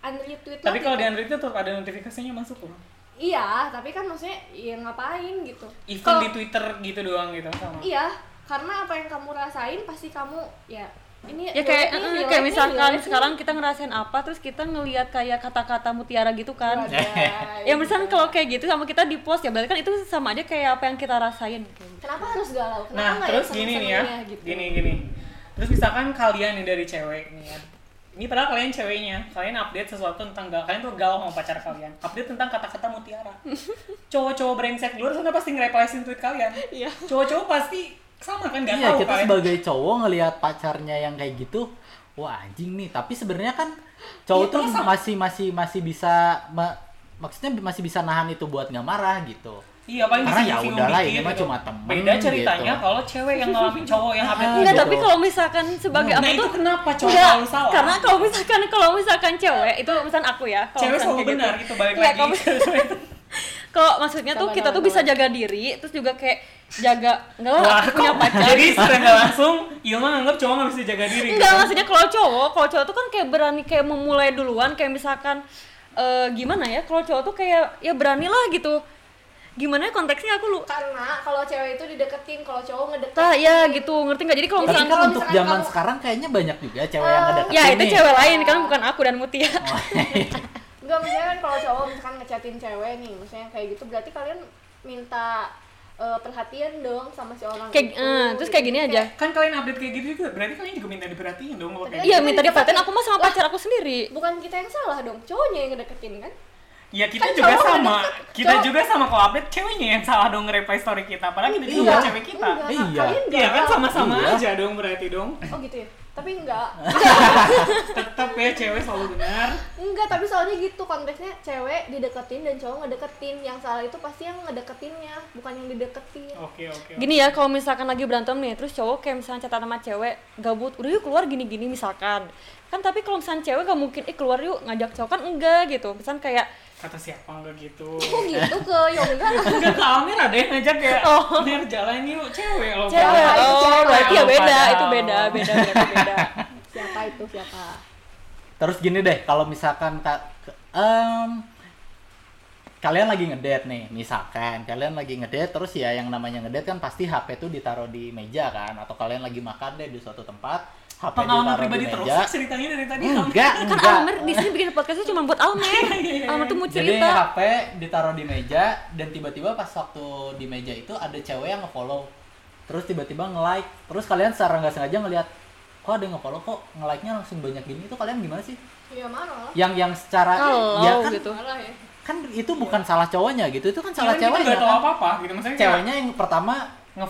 Speaker 4: unretweet
Speaker 1: Tapi kalau di itu tetap ada notifikasinya masuk loh.
Speaker 4: iya tapi kan maksudnya ya ngapain gitu
Speaker 1: Even
Speaker 4: Kalau-
Speaker 1: di Twitter gitu doang gitu sama.
Speaker 4: iya karena apa yang kamu rasain pasti kamu ya ini
Speaker 3: ya kayak eh,
Speaker 4: relate
Speaker 3: kayak
Speaker 4: nih,
Speaker 3: misalkan
Speaker 4: nih.
Speaker 3: sekarang kita ngerasain apa terus kita ngelihat kayak kata-kata mutiara gitu kan
Speaker 4: Wadah, [LAUGHS]
Speaker 3: ya misalkan kalau kayak gitu sama kita di post ya berarti kan itu sama aja kayak apa yang kita rasain
Speaker 4: kenapa harus galau kenapa
Speaker 1: Nah,
Speaker 4: nggak
Speaker 1: terus gini nih ya.
Speaker 4: gitu?
Speaker 1: Gini gini. Terus misalkan kalian nih dari cewek nih ya. Ini padahal kalian ceweknya, kalian update sesuatu tentang gal, kalian tuh galau sama pacar kalian. Update tentang kata-kata mutiara. [LAUGHS] Cowok-cowok brengsek di luar sana pasti nge-replyin tweet kalian.
Speaker 3: Iya.
Speaker 1: Cowok-cowok pasti sama kan nggak
Speaker 2: iya
Speaker 1: tahu
Speaker 2: kita
Speaker 1: kalian.
Speaker 2: sebagai cowok ngelihat pacarnya yang kayak gitu wah anjing nih tapi sebenarnya kan cowok
Speaker 1: Iya,
Speaker 2: tuh
Speaker 1: sama-
Speaker 2: masih masih masih bisa ma- maksudnya masih bisa nahan itu buat nggak marah gitu
Speaker 1: Iya paling
Speaker 2: Karena ya udahlah, ini mah
Speaker 1: gitu.
Speaker 2: cuma temen
Speaker 1: Beda ceritanya
Speaker 2: gitu.
Speaker 1: kalau cewek yang ngalamin cowok yang update.
Speaker 2: Ah,
Speaker 3: Enggak,
Speaker 2: gitu.
Speaker 3: tapi kalau misalkan sebagai
Speaker 1: Nah,
Speaker 3: aku
Speaker 1: itu
Speaker 3: tuh
Speaker 1: kenapa cowok
Speaker 3: Enggak,
Speaker 1: selalu salah?
Speaker 3: Karena kalau misalkan kalau misalkan cewek itu misalkan aku ya. kalau
Speaker 1: Cewek selalu
Speaker 3: kayak
Speaker 1: benar
Speaker 3: gitu.
Speaker 1: itu balik
Speaker 3: Enggak,
Speaker 1: lagi.
Speaker 3: kalau- [LAUGHS] [LAUGHS] Kalau maksudnya tuh kita tuh bisa jaga diri, terus juga kayak jaga enggak lah
Speaker 1: Wah,
Speaker 3: aku punya pacar.
Speaker 1: Jadi secara nggak langsung, Ilma nganggap cowok nggak bisa jaga diri.
Speaker 3: Enggak,
Speaker 1: gitu.
Speaker 3: maksudnya kalau cowok, kalau cowok tuh kan kayak berani kayak memulai duluan kayak misalkan eh, gimana ya? Kalau cowok tuh kayak ya beranilah gitu. Gimana ya konteksnya aku lu
Speaker 4: karena kalau cewek itu dideketin kalau cowok ngedeketin
Speaker 3: Tah, ya gitu, ngerti nggak? Jadi kalau misalkan
Speaker 2: kan
Speaker 4: kalau
Speaker 2: untuk
Speaker 4: misalkan
Speaker 2: zaman
Speaker 4: kamu-
Speaker 2: sekarang kayaknya banyak juga cewek yang
Speaker 4: Eh,
Speaker 2: ngedeketin
Speaker 3: ya itu
Speaker 2: nih.
Speaker 3: cewek lain kan bukan aku dan Mutia.
Speaker 2: Oh,
Speaker 4: Enggak, maksudnya kan kalau cowok misalkan ngechatin cewek nih, maksudnya kayak gitu berarti kalian minta eh, perhatian dong sama si orang
Speaker 3: Kayak
Speaker 4: itu.
Speaker 3: eh, terus kayak gini aja.
Speaker 1: Kan kalian update kayak gitu juga, berarti kalian juga minta diperhatiin dong. kalau kayak
Speaker 3: Iya, minta diperhatiin aku mah sama pacar aku sendiri.
Speaker 4: Bukan kita yang salah dong, cowoknya yang ngedeketin kan?
Speaker 1: Ya kita
Speaker 4: Kan
Speaker 1: juga sama, kita
Speaker 4: cowok-
Speaker 1: juga sama kalau update ceweknya yang salah dong nge-reply story kita, padahal kita juga
Speaker 2: Iya.
Speaker 1: cewek kita.
Speaker 4: Enggak,
Speaker 2: Iya.
Speaker 1: Iya kan sama-sama
Speaker 2: Iya.
Speaker 1: aja dong berarti dong.
Speaker 4: Oh gitu ya. Tapi enggak. [LAUGHS]
Speaker 1: Tetap ya cewek selalu benar.
Speaker 4: enggak, tapi soalnya gitu konteksnya cewek dideketin dan cowok ngedeketin. Yang salah itu pasti yang ngedeketinnya, bukan yang dideketin.
Speaker 1: Oke oke. oke.
Speaker 3: Gini ya, kalau misalkan lagi berantem nih, terus cowok kayak misalnya catat sama cewek, gabut, udah yuk keluar gini-gini misalkan. Kan tapi kalau misalnya cewek gak mungkin, eh keluar yuk ngajak cowok kan enggak gitu. Misalkan kayak,
Speaker 1: Kata siapa enggak gitu.
Speaker 4: Kok [LAUGHS] gitu ke Yoga?
Speaker 1: Enggak [LAUGHS] ke Amir ada yang ngajak ya.
Speaker 3: Oh.
Speaker 1: Mir jalan yuk cewek loh.
Speaker 3: cewek,
Speaker 4: Padahal itu
Speaker 3: oh
Speaker 4: cewek.
Speaker 3: berarti ya beda,
Speaker 1: Padahal.
Speaker 3: itu beda, beda, beda, beda. [LAUGHS]
Speaker 4: siapa itu siapa?
Speaker 2: terus gini deh kalau misalkan ka- ke- em, kalian lagi ngedate nih misalkan kalian lagi ngedate terus ya yang namanya ngedate kan pasti HP tuh ditaruh di meja kan atau kalian lagi makan deh di suatu tempat HP
Speaker 1: Pengalaman pribadi
Speaker 2: di
Speaker 1: terus
Speaker 2: meja
Speaker 1: ceritanya dari tadi.
Speaker 2: enggak
Speaker 3: Kan
Speaker 2: enggak
Speaker 3: Almer di sini bikin podcastnya cuma buat Almer. [LAUGHS] Almer tuh mau
Speaker 2: jadi
Speaker 3: cerita.
Speaker 2: HP ditaruh di meja dan tiba-tiba pas waktu di meja itu ada cewek yang nge-follow terus tiba-tiba nge-like terus kalian secara nggak sengaja ngelihat kok ada yang nge-follow kok nge-like-nya langsung banyak gini itu kalian gimana sih
Speaker 4: Ya marah.
Speaker 2: yang yang secara
Speaker 3: Kalau
Speaker 2: ya kan
Speaker 3: gitu.
Speaker 4: Marah ya.
Speaker 2: kan itu bukan salah cowoknya gitu itu kan salah
Speaker 1: Iya, kita
Speaker 2: ceweknya kan.
Speaker 1: apa-apa gitu maksudnya.
Speaker 2: ceweknya yang pertama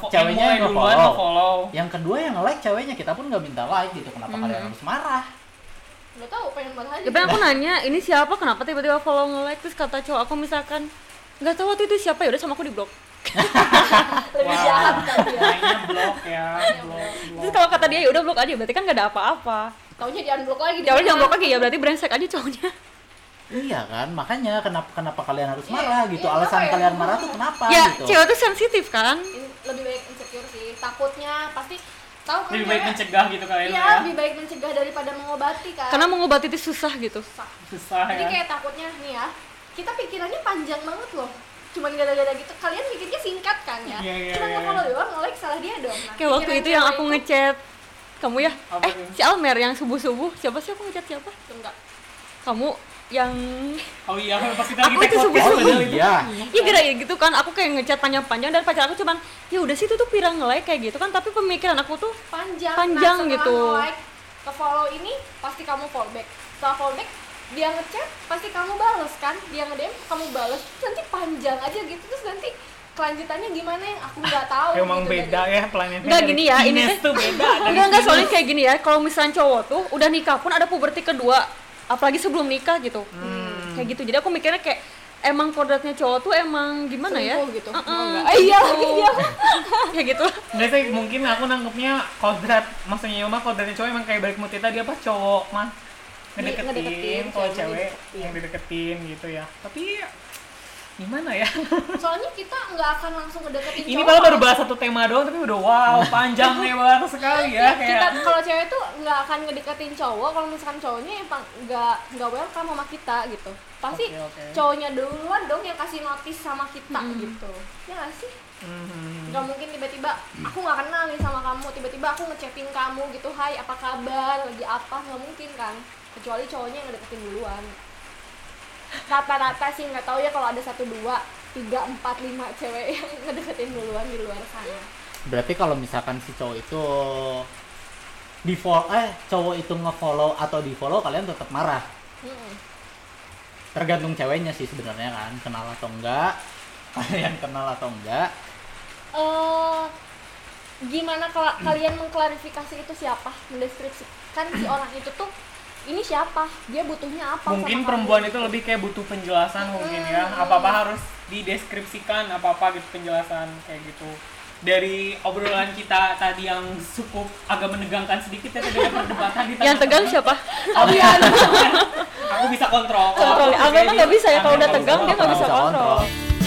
Speaker 2: ceweknya yang nge-follow.
Speaker 1: nge-follow.
Speaker 2: yang kedua yang like ceweknya kita pun nggak minta like gitu kenapa
Speaker 3: Mhm.
Speaker 2: kalian harus marah
Speaker 4: Enggak tahu pengen marah aja.
Speaker 3: Ya pengen aku nanya, ini siapa? Kenapa tiba-tiba follow nge-like? Terus kata cowok aku misalkan, nggak tahu waktu itu siapa ya udah sama aku di blok. [LAUGHS]
Speaker 4: Lebih jahat kan dia.
Speaker 1: Mainnya blok ya, blok,
Speaker 3: Terus kalau kata dia ya udah blok aja, berarti kan nggak ada apa-apa.
Speaker 4: Taunya di unblock lagi.
Speaker 3: Ya udah jangan blok lagi ya, berarti brengsek aja cowoknya.
Speaker 2: Iya kan makanya kenapa kenapa kalian harus
Speaker 4: Iya,
Speaker 2: marah gitu
Speaker 4: iya,
Speaker 2: alasan
Speaker 4: ya?
Speaker 2: kalian marah tuh kenapa
Speaker 3: ya
Speaker 2: gitu
Speaker 3: cewek tuh sensitif kan.
Speaker 4: In- lebih baik insecure sih. Takutnya pasti tahu kan
Speaker 1: Lebih baik
Speaker 4: cewek-
Speaker 1: mencegah gitu kalian
Speaker 4: Iya,
Speaker 1: ya.
Speaker 4: lebih baik mencegah daripada mengobati kan.
Speaker 3: Karena mengobati itu susah gitu.
Speaker 4: Susah.
Speaker 1: Susah
Speaker 4: Jadi
Speaker 1: ya.
Speaker 4: kayak takutnya nih ya, kita pikirannya panjang banget loh. Cuman gara-gara gitu, kalian mikirnya singkat kan ya.
Speaker 1: Iya, iya,
Speaker 4: Cuma
Speaker 1: iya.
Speaker 4: nge-follow doang, salah dia dong. Nah,
Speaker 3: Kayak waktu itu yang aku
Speaker 4: itu-
Speaker 3: ngechat kamu ya,
Speaker 1: Apa
Speaker 3: eh
Speaker 1: tuh?
Speaker 3: si Almer yang subuh-subuh, siapa sih aku ngechat siapa?
Speaker 4: Enggak.
Speaker 3: Kamu yang
Speaker 1: Oh iya, pas kita lagi
Speaker 3: Aku itu
Speaker 2: oh
Speaker 1: padahal itu.
Speaker 2: iya
Speaker 3: Iya kira gitu kan, aku kayak ngechat panjang-panjang dan pacar aku cuman ya udah sih itu tuh pirang nge-like kayak gitu kan, tapi pemikiran aku tuh
Speaker 4: Panjang.
Speaker 3: Panjang
Speaker 4: nah, setelah
Speaker 3: gitu.
Speaker 4: nge-like, ke follow ini pasti kamu follow back. Setelah follow back, dia ngechat pasti kamu bales kan. Dia nge-DM kamu bales. Nanti panjang aja gitu terus nanti kelanjutannya gimana yang aku nggak [LAUGHS] tahu.
Speaker 1: Emang
Speaker 4: gitu
Speaker 1: beda
Speaker 4: dari-
Speaker 1: ya planetnya.
Speaker 3: Enggak
Speaker 1: dari
Speaker 3: gini ya, ini
Speaker 1: tuh beda. [LAUGHS]
Speaker 3: enggak
Speaker 1: Venus.
Speaker 3: soalnya kayak gini ya, kalau misalnya cowok tuh udah nikah pun ada puberti kedua, apalagi sebelum nikah gitu.
Speaker 1: Hmm.
Speaker 3: Kayak gitu. Jadi aku mikirnya kayak emang kodratnya cowok tuh emang gimana ya?
Speaker 4: Gitu.
Speaker 3: Uh-uh, [LAUGHS]
Speaker 4: Oh, enggak.
Speaker 3: kayak
Speaker 4: Iya,
Speaker 3: gitu. [LAUGHS]
Speaker 4: iya.
Speaker 3: kayak gitu.
Speaker 1: Enggak sih, mungkin aku nangkepnya kodrat Maksudnya Yoma kodratnya cowok emang kayak balik mutita dia apa cowok mah
Speaker 4: Ngedeketin,
Speaker 1: Ngedeketin, kalau
Speaker 4: cewek
Speaker 1: cewek
Speaker 4: ngedeketin.
Speaker 1: yang dideketin gitu ya Tapi gimana ya? [LAUGHS]
Speaker 4: Soalnya kita nggak akan langsung ngedeketin
Speaker 1: Ini malah baru
Speaker 4: kalau-
Speaker 1: bahas satu tema doang tapi udah wow panjang [LAUGHS] lebar sekali ya
Speaker 4: kita
Speaker 1: kayak.
Speaker 4: kalau cewek tuh nggak akan ngedeketin cowok kalau misalkan cowoknya emang nggak nggak welcome sama kita gitu. Pasti
Speaker 1: Oke, oke.
Speaker 4: cowoknya duluan dong yang kasih notice sama kita gitu. Ya nggak sih?
Speaker 1: Mhm.
Speaker 4: nggak mungkin tiba-tiba aku nggak kenal nih sama kamu tiba-tiba aku ngechatin kamu gitu hai apa kabar? Lagi apa? Nggak mungkin kan. Kecuali cowoknya yang ngedeketin duluan rata-rata sih nggak tahu ya kalau ada satu dua tiga empat lima cewek yang ngedeketin duluan di luar sana
Speaker 2: Berarti kalau misalkan si cowok itu di follow eh cowok itu nge-follow atau di follow kalian tetap marah.
Speaker 4: Mm-mm.
Speaker 2: Tergantung ceweknya sih sebenarnya kan, kenal atau enggak. [LAUGHS] Kalian kenal atau enggak?
Speaker 4: eh gimana kalau kalian mengklarifikasi itu siapa mendeskripsikan si orang itu tuh ini siapa dia butuhnya apa
Speaker 1: mungkin
Speaker 4: sama
Speaker 1: perempuan
Speaker 4: kamu?
Speaker 1: itu lebih kayak butuh penjelasan mungkin ya apa apa harus dideskripsikan apa apa gitu penjelasan kayak gitu dari obrolan kita tadi yang cukup agak menegangkan sedikit ya tadi ada perdebatan di
Speaker 3: Yang tegang siapa? [LAUGHS]
Speaker 1: kalian aku bisa kontrol Kalau
Speaker 3: Kontrol.
Speaker 1: aku kayak
Speaker 3: nggak bisa ya, kalau udah tegang dia nggak bisa
Speaker 2: Nggak bisa
Speaker 3: kontrol.
Speaker 2: kontrol.